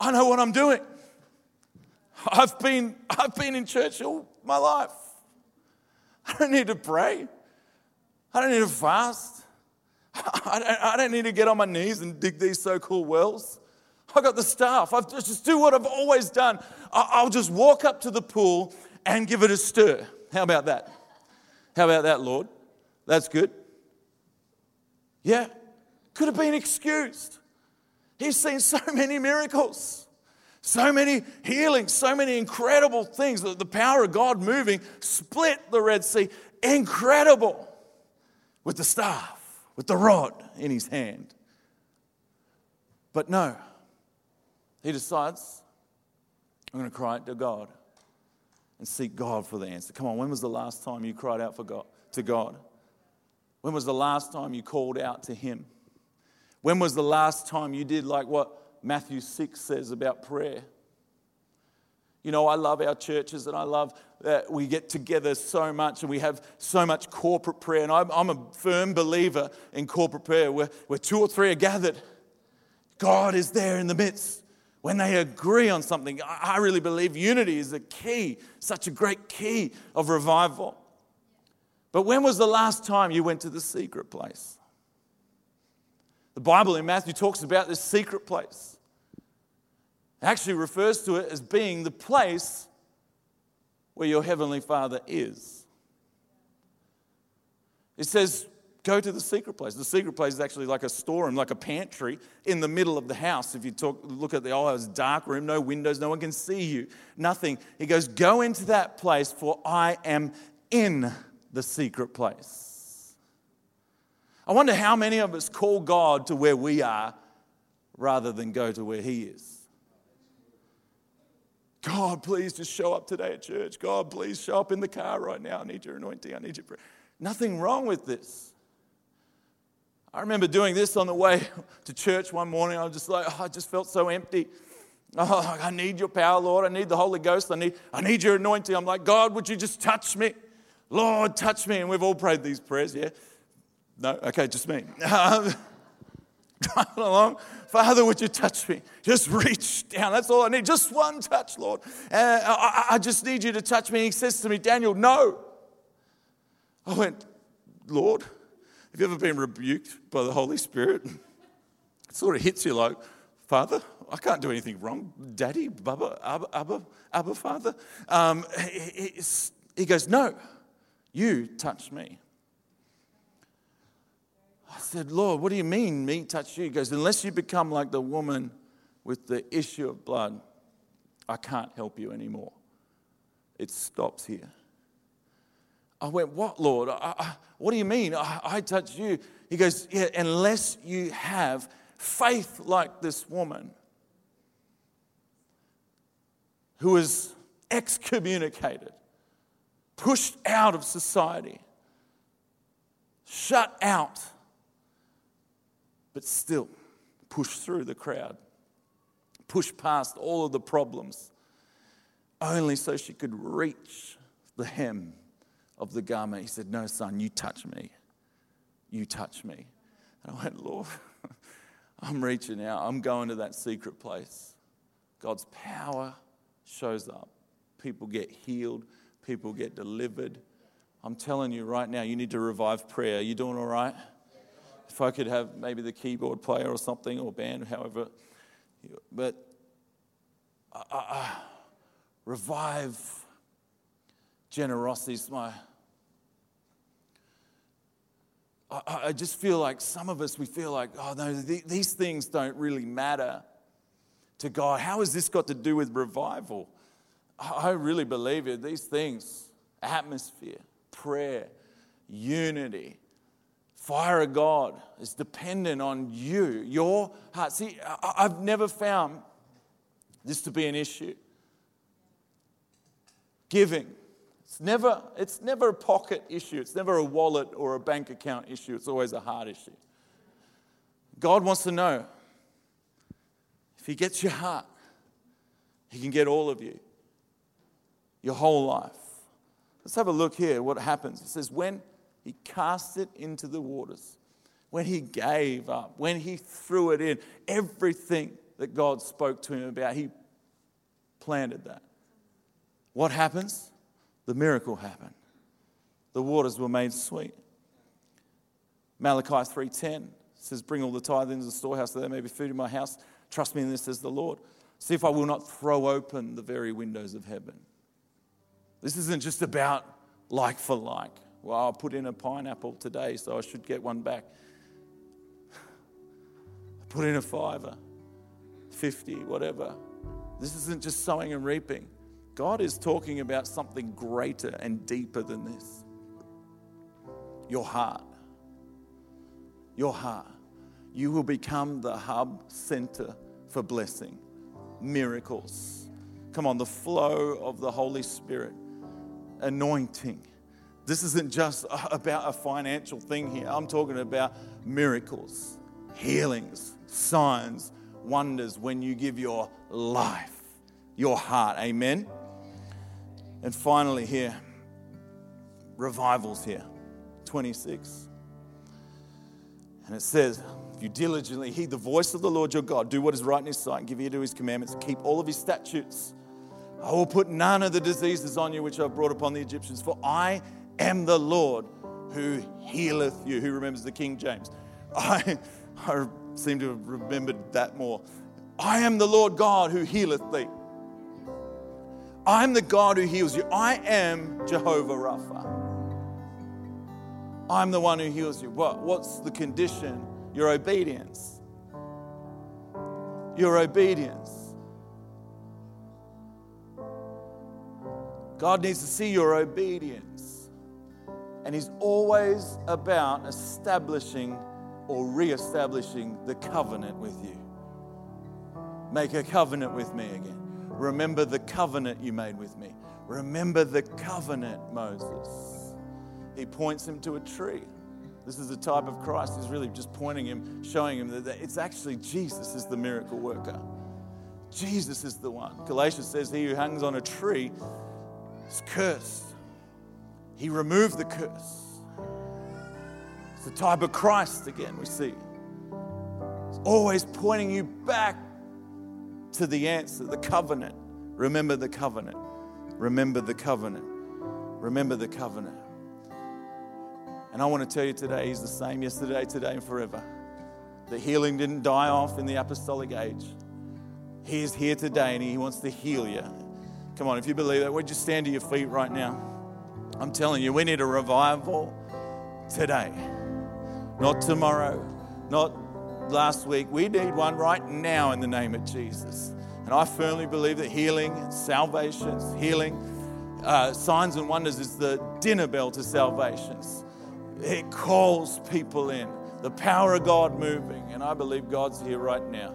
B: I know what I'm doing. I've been, I've been in church all my life. I don't need to pray. I don't need to fast. [laughs] I don't, I don't need to get on my knees and dig these so called wells. I got the staff. I just do what I've always done. I'll just walk up to the pool and give it a stir. How about that? How about that, Lord? That's good. Yeah, could have been excused. He's seen so [laughs] many miracles, so many healings, so many incredible things. The power of God moving split the Red Sea. Incredible with the staff with the rod in his hand. But no, he decides, I'm going to cry out to God and seek God for the answer. Come on, when was the last time you cried out for God, to God? When was the last time you called out to Him? When was the last time you did like what Matthew 6 says about prayer? You know, I love our churches and I love that we get together so much and we have so much corporate prayer. And I'm, I'm a firm believer in corporate prayer where, where two or three are gathered. God is there in the midst. When they agree on something, I really believe unity is a key, such a great key of revival. But when was the last time you went to the secret place? The Bible in Matthew talks about this secret place It actually refers to it as being the place where your Heavenly Father is. It says, go to the secret place. The secret place is actually like a storeroom, like a pantry in the middle of the house. If you talk, look at the oh, it's dark room, no windows, no one can see you, nothing. He goes, go into that place, for I am in the secret place. I wonder how many of us call God to where we are rather than go to where He is. God, please just show up today at church. God, please show up in the car right now. I need your anointing. I need your prayer. Nothing wrong with this. I remember doing this on the way to church one morning. I was just like, oh, I just felt so empty. Oh, I need your power, Lord. I need the Holy Ghost. I need, I need your anointing. I'm like, God, would you just touch me? Lord, touch me. And we've all prayed these prayers, yeah? No? Okay, just me. [laughs] driving along. Father, would you touch me? Just reach down. That's all I need. Just one touch, Lord. Uh, I, I just need you to touch me. He says to me, Daniel, no. I went, Lord, have you ever been rebuked by the Holy Spirit? [laughs] It sort of hits you like, Father, I can't do anything wrong. Daddy, Baba, Abba, Abba, Abba Father. Um, he, he goes, No, you touch me. I said, Lord, what do you mean, me touch you? He goes, Unless you become like the woman with the issue of blood, I can't help you anymore. It stops here. I went, What, Lord? I, I, what do you mean? I, I you. He goes, Yeah, unless you have faith like this woman who was excommunicated, pushed out of society, shut out, but still push through the crowd, push past all of the problems, only so she could reach the hem of the garment. He said, No, son, you touch me. You touch me. And I went, Lord, [laughs] I'm reaching out. I'm going to that secret place. God's power shows up. People get healed, people get delivered. I'm telling you right now, you need to revive prayer. You doing all right? If I could have maybe the keyboard player or something, or band, however. But uh, uh, revive generosity is my. I, I just feel like some of us, we feel like, oh no, these things don't really matter to God. How has this got to do with revival? I really believe it. These things atmosphere, prayer, unity, fire of God is dependent on you, your heart. See, I've never found this to be an issue. Giving. It's never, it's never a pocket issue. It's never a wallet or a bank account issue. It's always a heart issue. God wants to know if He gets your heart, He can get all of you, your whole life. Let's have a look here what happens. It says, When He cast it into the waters, when He gave up, when He threw it in, everything that God spoke to Him about, He planted that. What happens? The miracle happened. The waters were made sweet. Malachi 3:10 says, Bring all the tithe into the storehouse that there may be food in my house. Trust me in this, says the Lord. See if I will not throw open the very windows of heaven. This isn't just about like for like. Well, I'll put in a pineapple today, so I should get one back. I [sighs] Put in a fiver, 50, whatever. This isn't just sowing and reaping. God is talking about something greater and deeper than this. Your heart. Your heart you will become the hub center for blessing, miracles. Come on, the flow of the Holy Spirit, anointing. This isn't just [laughs] about a financial thing here. I'm talking about miracles, healings, signs, wonders when you give your life, your heart. Amen. And finally, here, revivals here, 26. And it says, if you diligently heed the voice of the Lord your God, do what is right in his sight, and give ear to his commandments, keep all of his statutes, I will put none of the diseases on you which I've brought upon the Egyptians, for I am the Lord who healeth you. Who remembers the King James? I, [laughs] I seem to have remembered that more. I am the Lord God who healeth thee. I am the God who heals you. I am Jehovah Rapha. I'm the one who heals you. What, what's the condition your obedience. Your obedience. God needs to see your obedience. And He's always about establishing or re establishing the covenant with you. Make a covenant with me again. Remember the covenant you made with me. Remember the covenant, Moses. He points him to a tree. This is the type of Christ. He's really just pointing him, showing him that it's actually Jesus is the miracle worker. Jesus is the one. Galatians says, He who hangs on a tree is cursed. He removed the curse. It's the type of Christ again we see. It's always pointing you back to the answer, the covenant. Remember the covenant. Remember the covenant. Remember the covenant. And I want to tell you today, He's the same yesterday, today, and forever. The healing didn't die off in the apostolic age. He is here today and He wants to heal you. Come on, if you believe that, would you stand to your feet right now? I'm telling you, we need a revival today, not tomorrow, not last week. We need one right now in the name of Jesus. And I firmly believe that healing, salvation, healing, uh, signs and wonders is the dinner bell to salvations. It calls people in. The power of God moving. And I believe God's here right now.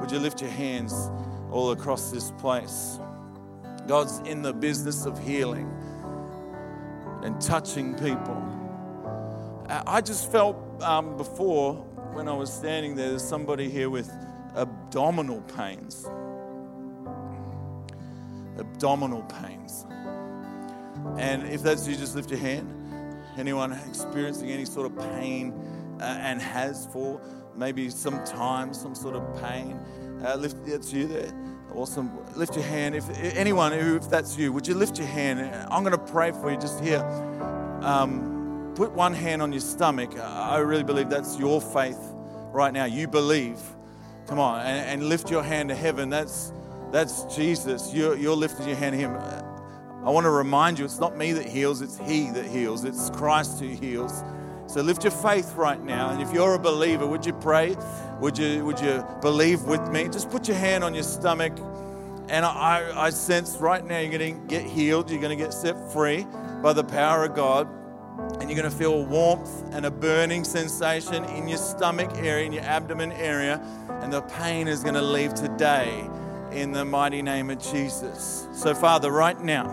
B: Would you lift your hands all across this place? God's in the business of healing and touching people. I just felt um, before when I was standing there, there's somebody here with abdominal pains. Abdominal pains. And if that's you, just lift your hand. Anyone experiencing any sort of pain uh, and has for maybe some time, some sort of pain, uh, lift, that's you there. Awesome. Lift your hand. If anyone, if that's you, would you lift your hand? I'm going to pray for you just here. Um, put one hand on your stomach. I really believe that's your faith right now. You believe. Come on, and, and lift your hand to heaven. That's that's Jesus. You're, you're lifting your hand to Him. I want to remind you, it's not me that heals, it's He that heals. It's Christ who heals. So lift your faith right now. And if you're a believer, would you pray? Would you, would you believe with me? Just put your hand on your stomach. And I, I sense right now you're going to get healed. You're going to get set free by the power of God. And you're going to feel warmth and a burning sensation in your stomach area, in your abdomen area. And the pain is going to leave today in the mighty name of Jesus. So, Father, right now,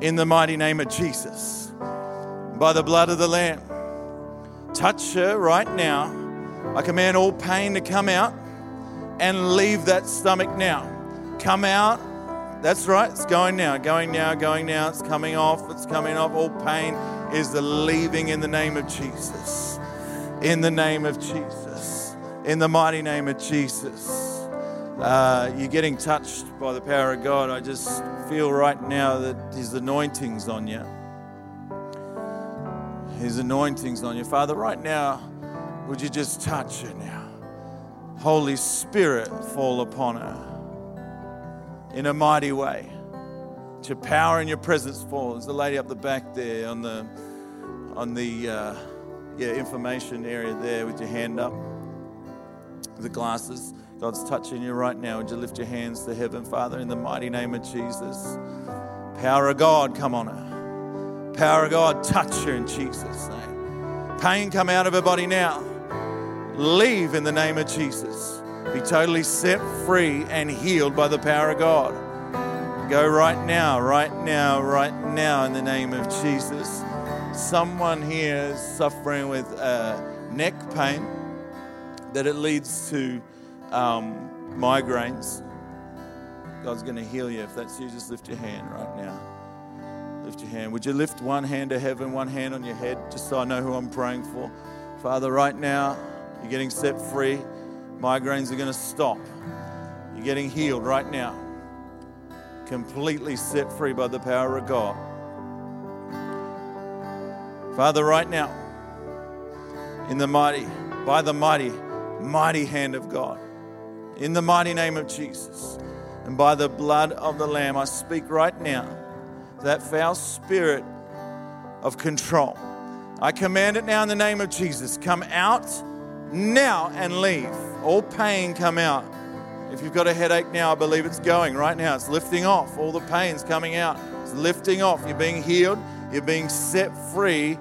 B: in the mighty name of Jesus, by the blood of the Lamb, Touch her right now. I command all pain to come out and leave that stomach now. Come out. That's right. It's going now, going now, going now. It's coming off. It's coming off. All pain is the leaving in the name of Jesus. In the name of Jesus. In the mighty name of Jesus. Uh, you're getting touched by the power of God. I just feel right now that His anointing's on you. His anointing's on you. Father, right now, would you just touch her now? Holy Spirit, fall upon her in a mighty way. Let your power and your presence fall. There's a lady up the back there on the on the uh, yeah information area there with your hand up. The glasses. God's touching you right now. Would you lift your hands to heaven, Father, in the mighty name of Jesus? Power of God, come on her. Power of God, touch her in Jesus' name. Pain come out of her body now. Leave in the name of Jesus. Be totally set free and healed by the power of God. Go right now, right now, right now in the name of Jesus. Someone here is suffering with uh, neck pain that it leads to um, migraines. God's going to heal you. If that's you, just lift your hand right now. Lift your hand. Would you lift one hand to heaven, one hand on your head, just so I know who I'm praying for? Father, right now, you're getting set free. Migraines are going to stop. You're getting healed right now. Completely set free by the power of God. Father, right now, in the mighty, by the mighty, mighty hand of God, in the mighty name of Jesus, and by the blood of the Lamb, I speak right now that foul spirit of control. I command it now in the name of Jesus. Come out now and leave. All pain come out. If you've got a headache now, I believe it's going right now. It's lifting off. All the pain's coming out. It's lifting off. You're being healed. You're being set free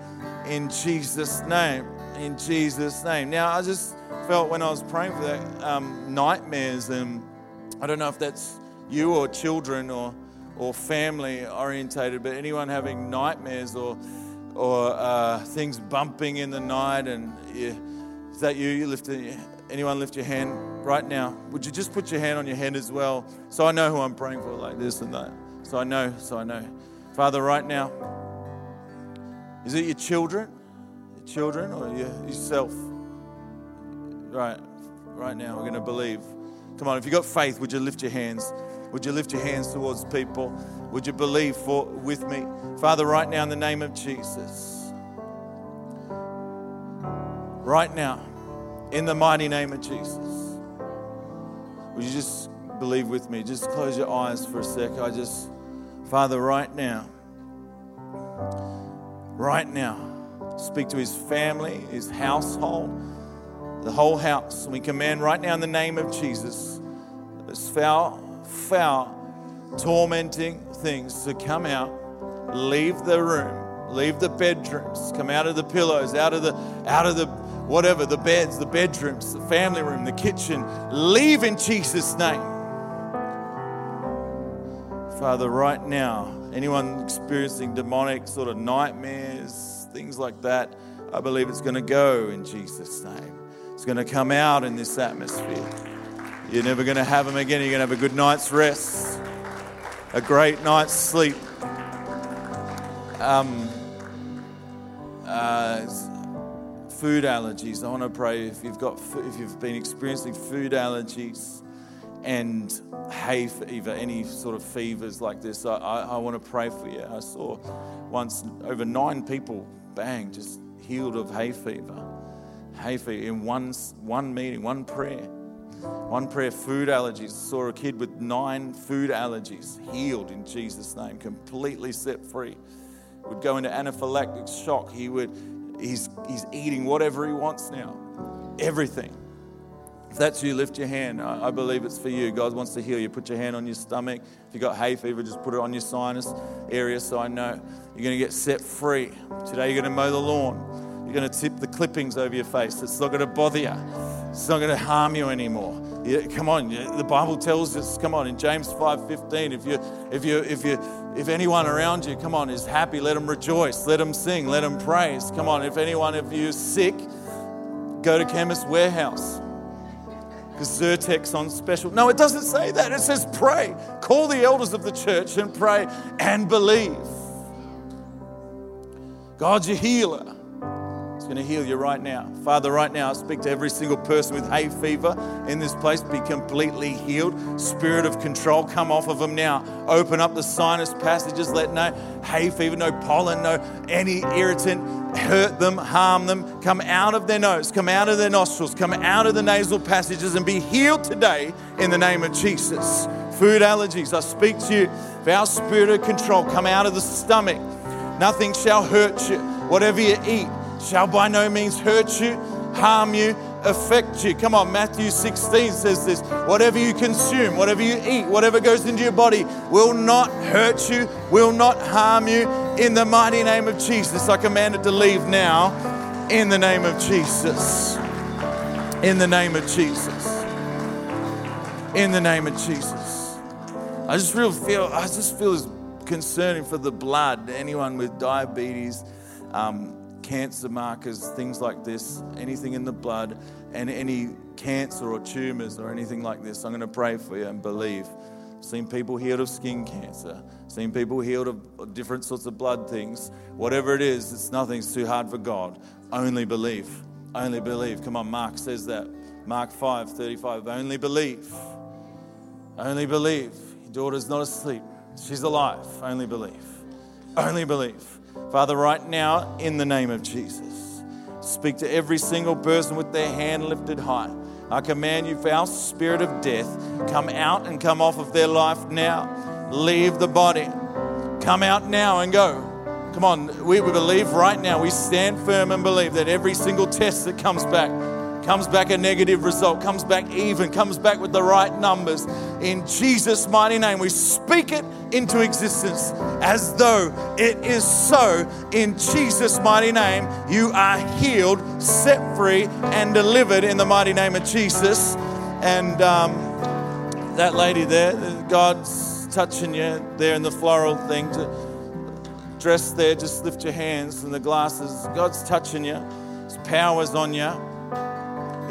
B: in Jesus' name. In Jesus' name. Now, I just felt when I was praying for that um, nightmares, and I don't know if that's you or children or or family orientated, but anyone having nightmares or or uh, things bumping in the night, and you, is that you? You lift anyone lift your hand right now? Would you just put your hand on your head as well, so I know who I'm praying for, like this and that. So I know, so I know, Father, right now. Is it your children, your children, or your, yourself? Right, right now, we're going to believe. Come on, if you've got faith, would you lift your hands? Would you lift your hands towards people? Would you believe for, with me? Father, right now in the name of Jesus. Right now, in the mighty name of Jesus. Would you just believe with me? Just close your eyes for a sec. I just, Father, right now, right now, speak to his family, his household, the whole house. We command right now in the name of Jesus this foul foul, tormenting things to come out, leave the room, Leave the bedrooms. Come out of the pillows, out of the, out of the, whatever, the beds, the bedrooms, the family room, the kitchen. Leave in Jesus' name. Father, right now, anyone experiencing demonic sort of nightmares, things like that, I believe it's going to go in Jesus' name. It's going to come out in this atmosphere. You're never going to have them again. You're going to have a good night's rest, a great night's sleep. Um, uh, food allergies. I want to pray if you've got if you've been experiencing food allergies and hay fever, any sort of fevers like this. I, I, I want to pray for you. I saw once over nine people, bang, just healed of hay fever. Hay fever in one one meeting, one prayer. One prayer, food allergies. Saw a kid with nine food allergies healed in Jesus' name, completely set free. Would go into anaphylactic shock. He would, he's, he's eating whatever he wants now, everything. If that's you, lift your hand. I, I believe it's for you. God wants to heal you. Put your hand on your stomach. If you've got hay fever, just put it on your sinus area so I know you're going to get set free. Today, you're going to mow the lawn. You're going to tip the clippings over your face. It's not going to bother you. It's not going to harm you anymore. Yeah, come on, the Bible tells us. Come on, in James 5:15, if you, if you, if you, if anyone around you, come on, is happy, let them rejoice, let them sing, let them praise. Come on, if anyone of you is sick, go to Chemist Warehouse because Zyrtec's on special. No, it doesn't say that. It says pray. Call the elders of the church and pray and believe. God's your healer going to heal you right now. Father, right now, I speak to every single person with hay fever in this place. Be completely healed. Spirit of control, come off of them now. Open up the sinus passages. Let no hay fever, no pollen, no any irritant hurt them, harm them. Come out of their nose, come out of their nostrils, come out of the nasal passages and be healed today in the name of Jesus. Food allergies, I speak to you. our spirit of control, come out of the stomach. Nothing shall hurt you. Whatever you eat, shall by no means hurt you, harm you, affect you. Come on, Matthew 16 says this whatever you consume, whatever you eat, whatever goes into your body will not hurt you, will not harm you. In the mighty name of Jesus, I command it to leave now. In the name of Jesus. In the name of Jesus. In the name of Jesus. I just really feel, I just feel as concerning for the blood, anyone with diabetes. Um, cancer markers, things like this, anything in the blood, and any cancer or tumors or anything like this, I'm going to pray for you and believe. Seen people healed of skin cancer, seen people healed of different sorts of blood things. Whatever it is, it's nothing's too hard for God. Only believe. Only believe. Come on, Mark says that. Mark 5 35. Only believe. Only believe. Your daughter's not asleep. She's alive. Only believe. Only believe. Father, right now, in the name of Jesus, speak to every single person with their hand lifted high. I command you, foul spirit of death, come out and come off of their life now. Leave the body. Come out now and go. Come on, we believe right now, we stand firm and believe that every single test that comes back comes back a negative result, comes back even, comes back with the right numbers. In Jesus' mighty name, we speak it into existence as though it is so. In Jesus' mighty name, you are healed, set free, and delivered in the mighty name of Jesus. And um, that lady there, God's touching you there in the floral thing. To, dress there, just lift your hands and the glasses. God's touching you. His power's on you.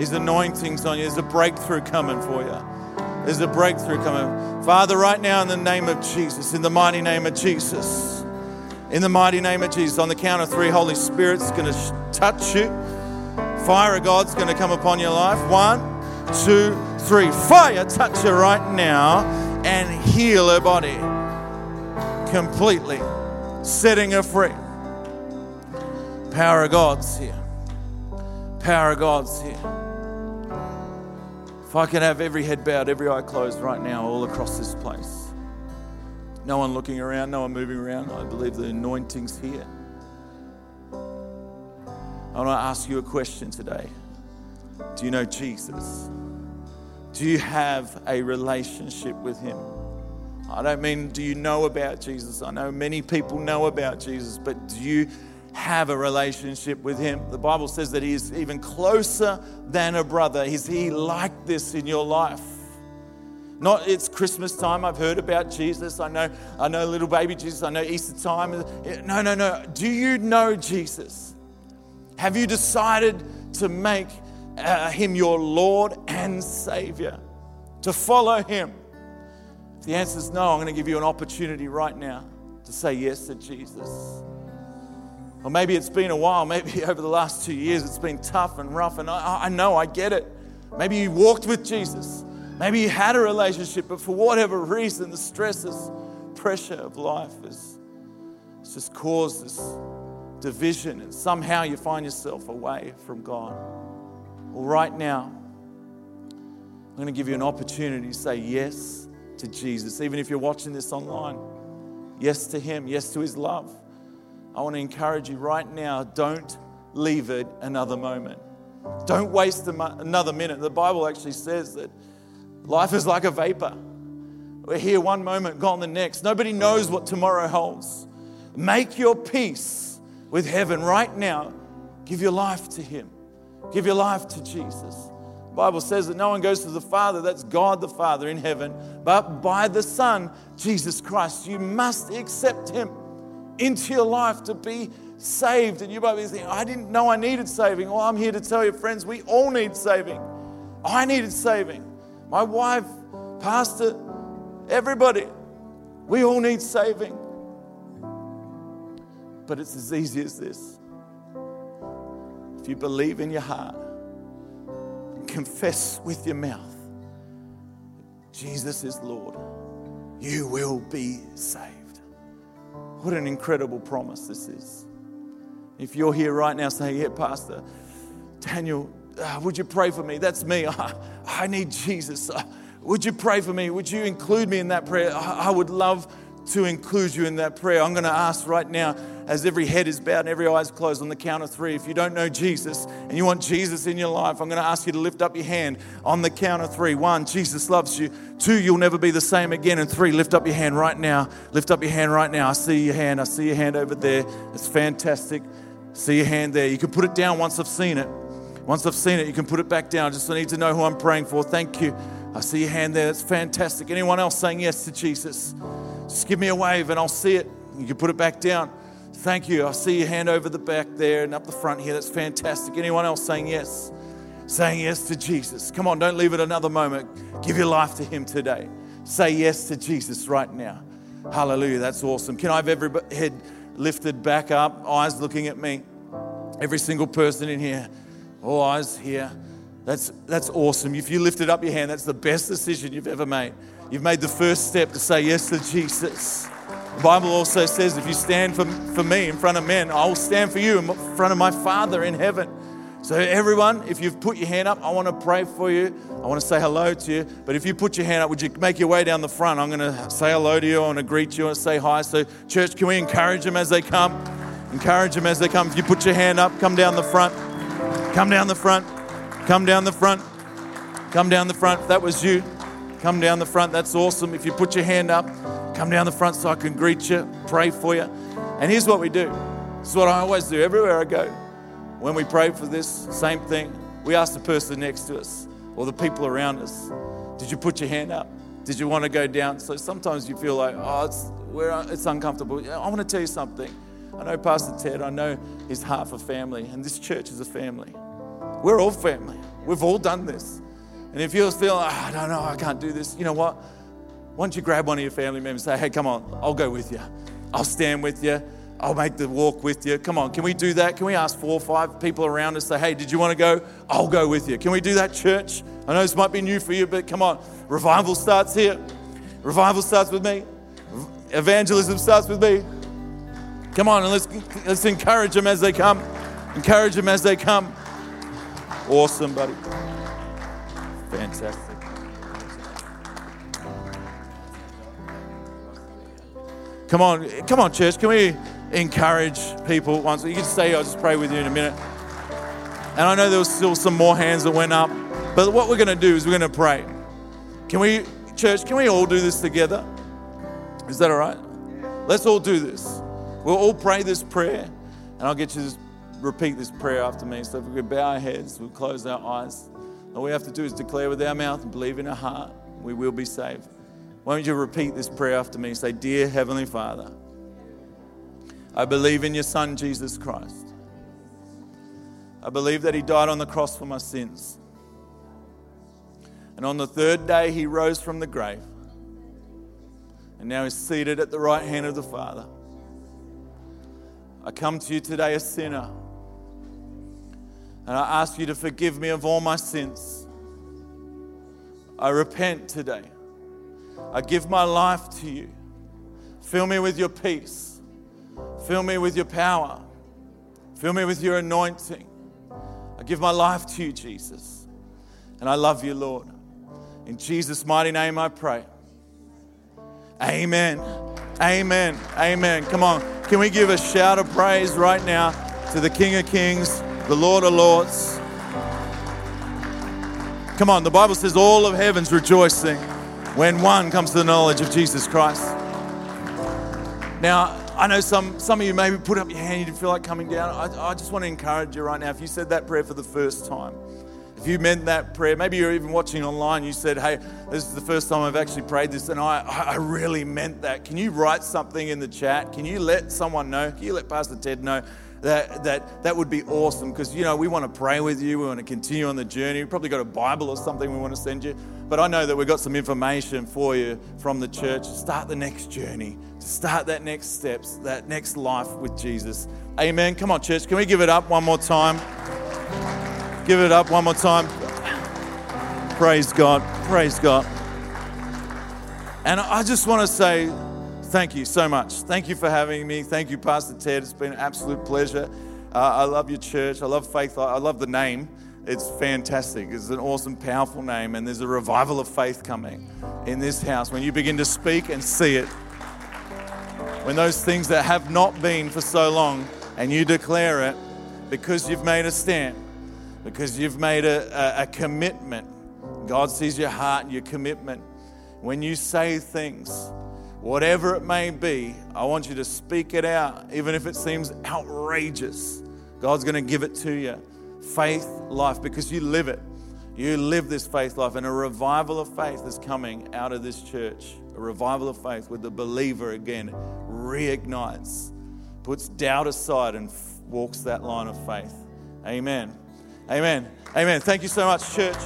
B: His anointing's on you. There's a breakthrough coming for you. There's a breakthrough coming. Father, right now in the name of Jesus, in the mighty name of Jesus, in the mighty name of Jesus, on the count of three, Holy Spirit's going to touch you. Fire of God's going to come upon your life. One, two, three. Fire, touch her right now and heal her body completely, setting her free. Power of God's here. Power of God's here. If I can have every head bowed, every eye closed right now, all across this place. No one looking around, no one moving around. I believe the anointing's here. I want to ask you a question today. Do you know Jesus? Do you have a relationship with Him? I don't mean do you know about Jesus. I know many people know about Jesus, but do you have a relationship with him? The Bible says that he is even closer than a brother. Is he like this in your life? Not it's Christmas time. I've heard about Jesus. I know, I know little baby Jesus. I know Easter time. No, no, no. Do you know Jesus? Have you decided to make uh, him your Lord and Savior? To follow him? If the answer is no, I'm going to give you an opportunity right now to say yes to Jesus. Or maybe it's been a while, maybe [laughs] over the last two years it's been tough and rough, and I, I know, I get it. Maybe you walked with Jesus, maybe you had a relationship, but for whatever [laughs] reason, the stresses, pressure of life has, just caused this division, and somehow you find yourself away from God. Well, right now, I'm going to give you an opportunity to say yes to Jesus, even if you're watching this online. Yes to Him, yes to His love. I want to encourage you right now don't leave it another moment. Don't waste another minute. The Bible actually says that life is like a vapor. We're here one moment, gone the next. Nobody knows what tomorrow holds. Make your peace with heaven right now. Give your life to Him, give your life to Jesus. The Bible says that no one goes to the Father, that's God the Father in heaven, but by the Son, Jesus Christ. You must accept Him into your life to be saved. And you might be thinking, I didn't know I needed saving. Well, I'm here to tell you, friends, we all need saving. I needed saving. My wife, pastor, everybody, we all need saving. But it's as easy as this. If you believe in your heart, and confess with your mouth Jesus is Lord, you will be saved. What an incredible promise this is. If you're here right now saying, Yeah, Pastor, Daniel, uh, would you pray for me? That's me. [laughs] I, I need Jesus. Uh, would you pray for me? Would you include me in that prayer? I, I would love to include you in that prayer. I'm going to ask right now, as every head is bowed and every eye is closed, on the count of three. If you don't know Jesus and you want Jesus in your life, I'm going to ask you to lift up your hand on the count of three. One, Jesus loves you. Two, you'll never be the same again. And three, lift up your hand right now. Lift up your hand right now. I see your hand. I see your hand over there. It's fantastic. See your hand there. You can put it down once I've seen it. Once I've seen it, you can put it back down. Just I need to know who I'm praying for. Thank you. I see your hand there. That's fantastic. Anyone else saying yes to Jesus? Just give me a wave and I'll see it. You can put it back down. Thank you. I see your hand over the back there and up the front here. That's fantastic. Anyone else saying yes? Saying yes to Jesus. Come on, don't leave it another moment. Give your life to Him today. Say yes to Jesus right now. Hallelujah. That's awesome. Can I have every head lifted back up, eyes looking at me? Every single person in here, all eyes here. That's, that's awesome. If you lifted up your hand, that's the best decision you've ever made. You've made the first step to say yes to Jesus. The Bible also says, if you stand for, for me in front of men, I will stand for you in front of my Father in heaven. So, everyone, if you've put your hand up, I want to pray for you. I want to say hello to you. But if you put your hand up, would you make your way down the front? I'm going to say hello to you. I want to greet you and say hi. So, church, can we encourage them as they come? Encourage them as they come. If you put your hand up, come down the front. Come down the front. Come down the front. Come down the front. That was you. Come down the front. That's awesome. If you put your hand up, come down the front so I can greet you, pray for you. And here's what we do. This is what I always do everywhere I go. When we pray for this, same thing. We ask the person next to us or the people around us, Did you put your hand up? Did you want to go down? So sometimes you feel like, oh, it's, it's uncomfortable. I want to tell you something. I know Pastor Ted, I know he's half a family, and this church is a family. We're all family. We've all done this. And if you're feeling, oh, ah, I don't know, I can't do this, you know what? Why don't you grab one of your family members and say, hey, come on, I'll go with you. I'll stand with you. I'll make the walk with you. Come on, can we do that? Can we ask four or five people around us, say, hey, did you want to go? I'll go with you. Can we do that, church? I know this might be new for you, but come on. Revival starts here. Revival starts with me. Evangelism starts with me. Come on, and let's, let's encourage them as they come. Encourage them as they come. Awesome, buddy. Fantastic. Come on, come on, church. Can we encourage people once? You can stay, I'll just pray with you in a minute. And I know there was still some more hands that went up, but what we're going to do is we're going to pray. Can we, church, can we all do this together? Is that all right? Let's all do this. We'll all pray this prayer, and I'll get you to repeat this prayer after me. So if we could bow our heads, we'll close our eyes. All we have to do is declare with our mouth and believe in our heart, we will be saved. Why don't you repeat this prayer after me? Say, Dear Heavenly Father, I believe in your Son, Jesus Christ. I believe that he died on the cross for my sins. And on the third day, he rose from the grave. And now he's seated at the right hand of the Father. I come to you today a sinner. And I ask you to forgive me of all my sins. I repent today. I give my life to you. Fill me with your peace. Fill me with your power. Fill me with your anointing. I give my life to you, Jesus. And I love you, Lord. In Jesus' mighty name I pray. Amen. Amen. Amen. Come on. Can we give a shout of praise right now to the King of Kings, the Lord of Lords? Come on. The Bible says all of heaven's rejoicing when one comes to the knowledge of Jesus Christ. Now, I know some, some of you maybe put up your hand, you didn't feel like coming down. I, I just want to encourage you right now. If you said that prayer for the first time, if you meant that prayer, maybe you're even watching online, you said, Hey, this is the first time I've actually prayed this, and I, I really meant that. Can you write something in the chat? Can you let someone know? Can you let Pastor Ted know? That, that, that would be awesome because you know we want to pray with you we want to continue on the journey we've probably got a bible or something we want to send you but i know that we've got some information for you from the church to start the next journey to start that next steps, that next life with Jesus. Amen. Come on, church. Can we give it up one more time? Give it up one more time. Praise God. Praise God. And I just want to say thank you so much. Thank you for having me. Thank you, Pastor Ted. It's been an absolute pleasure. Uh, I love your church. I love faith. I love the name. It's fantastic. It's an awesome, powerful name. And there's a revival of faith coming in this house when you begin to speak and see it when those things that have not been for so long and you declare it because you've made a stand, because you've made a, a, a commitment. God sees your heart and your commitment. When you say things, whatever it may be, I want you to speak it out, even if it seems outrageous. God's going to give it to you. Faith life, because you live it. You live this faith life, and a revival of faith is coming out of this church a revival of faith where the believer again reignites, puts doubt aside, and f- walks that line of faith. Amen. Amen. Amen. Thank you so much, church.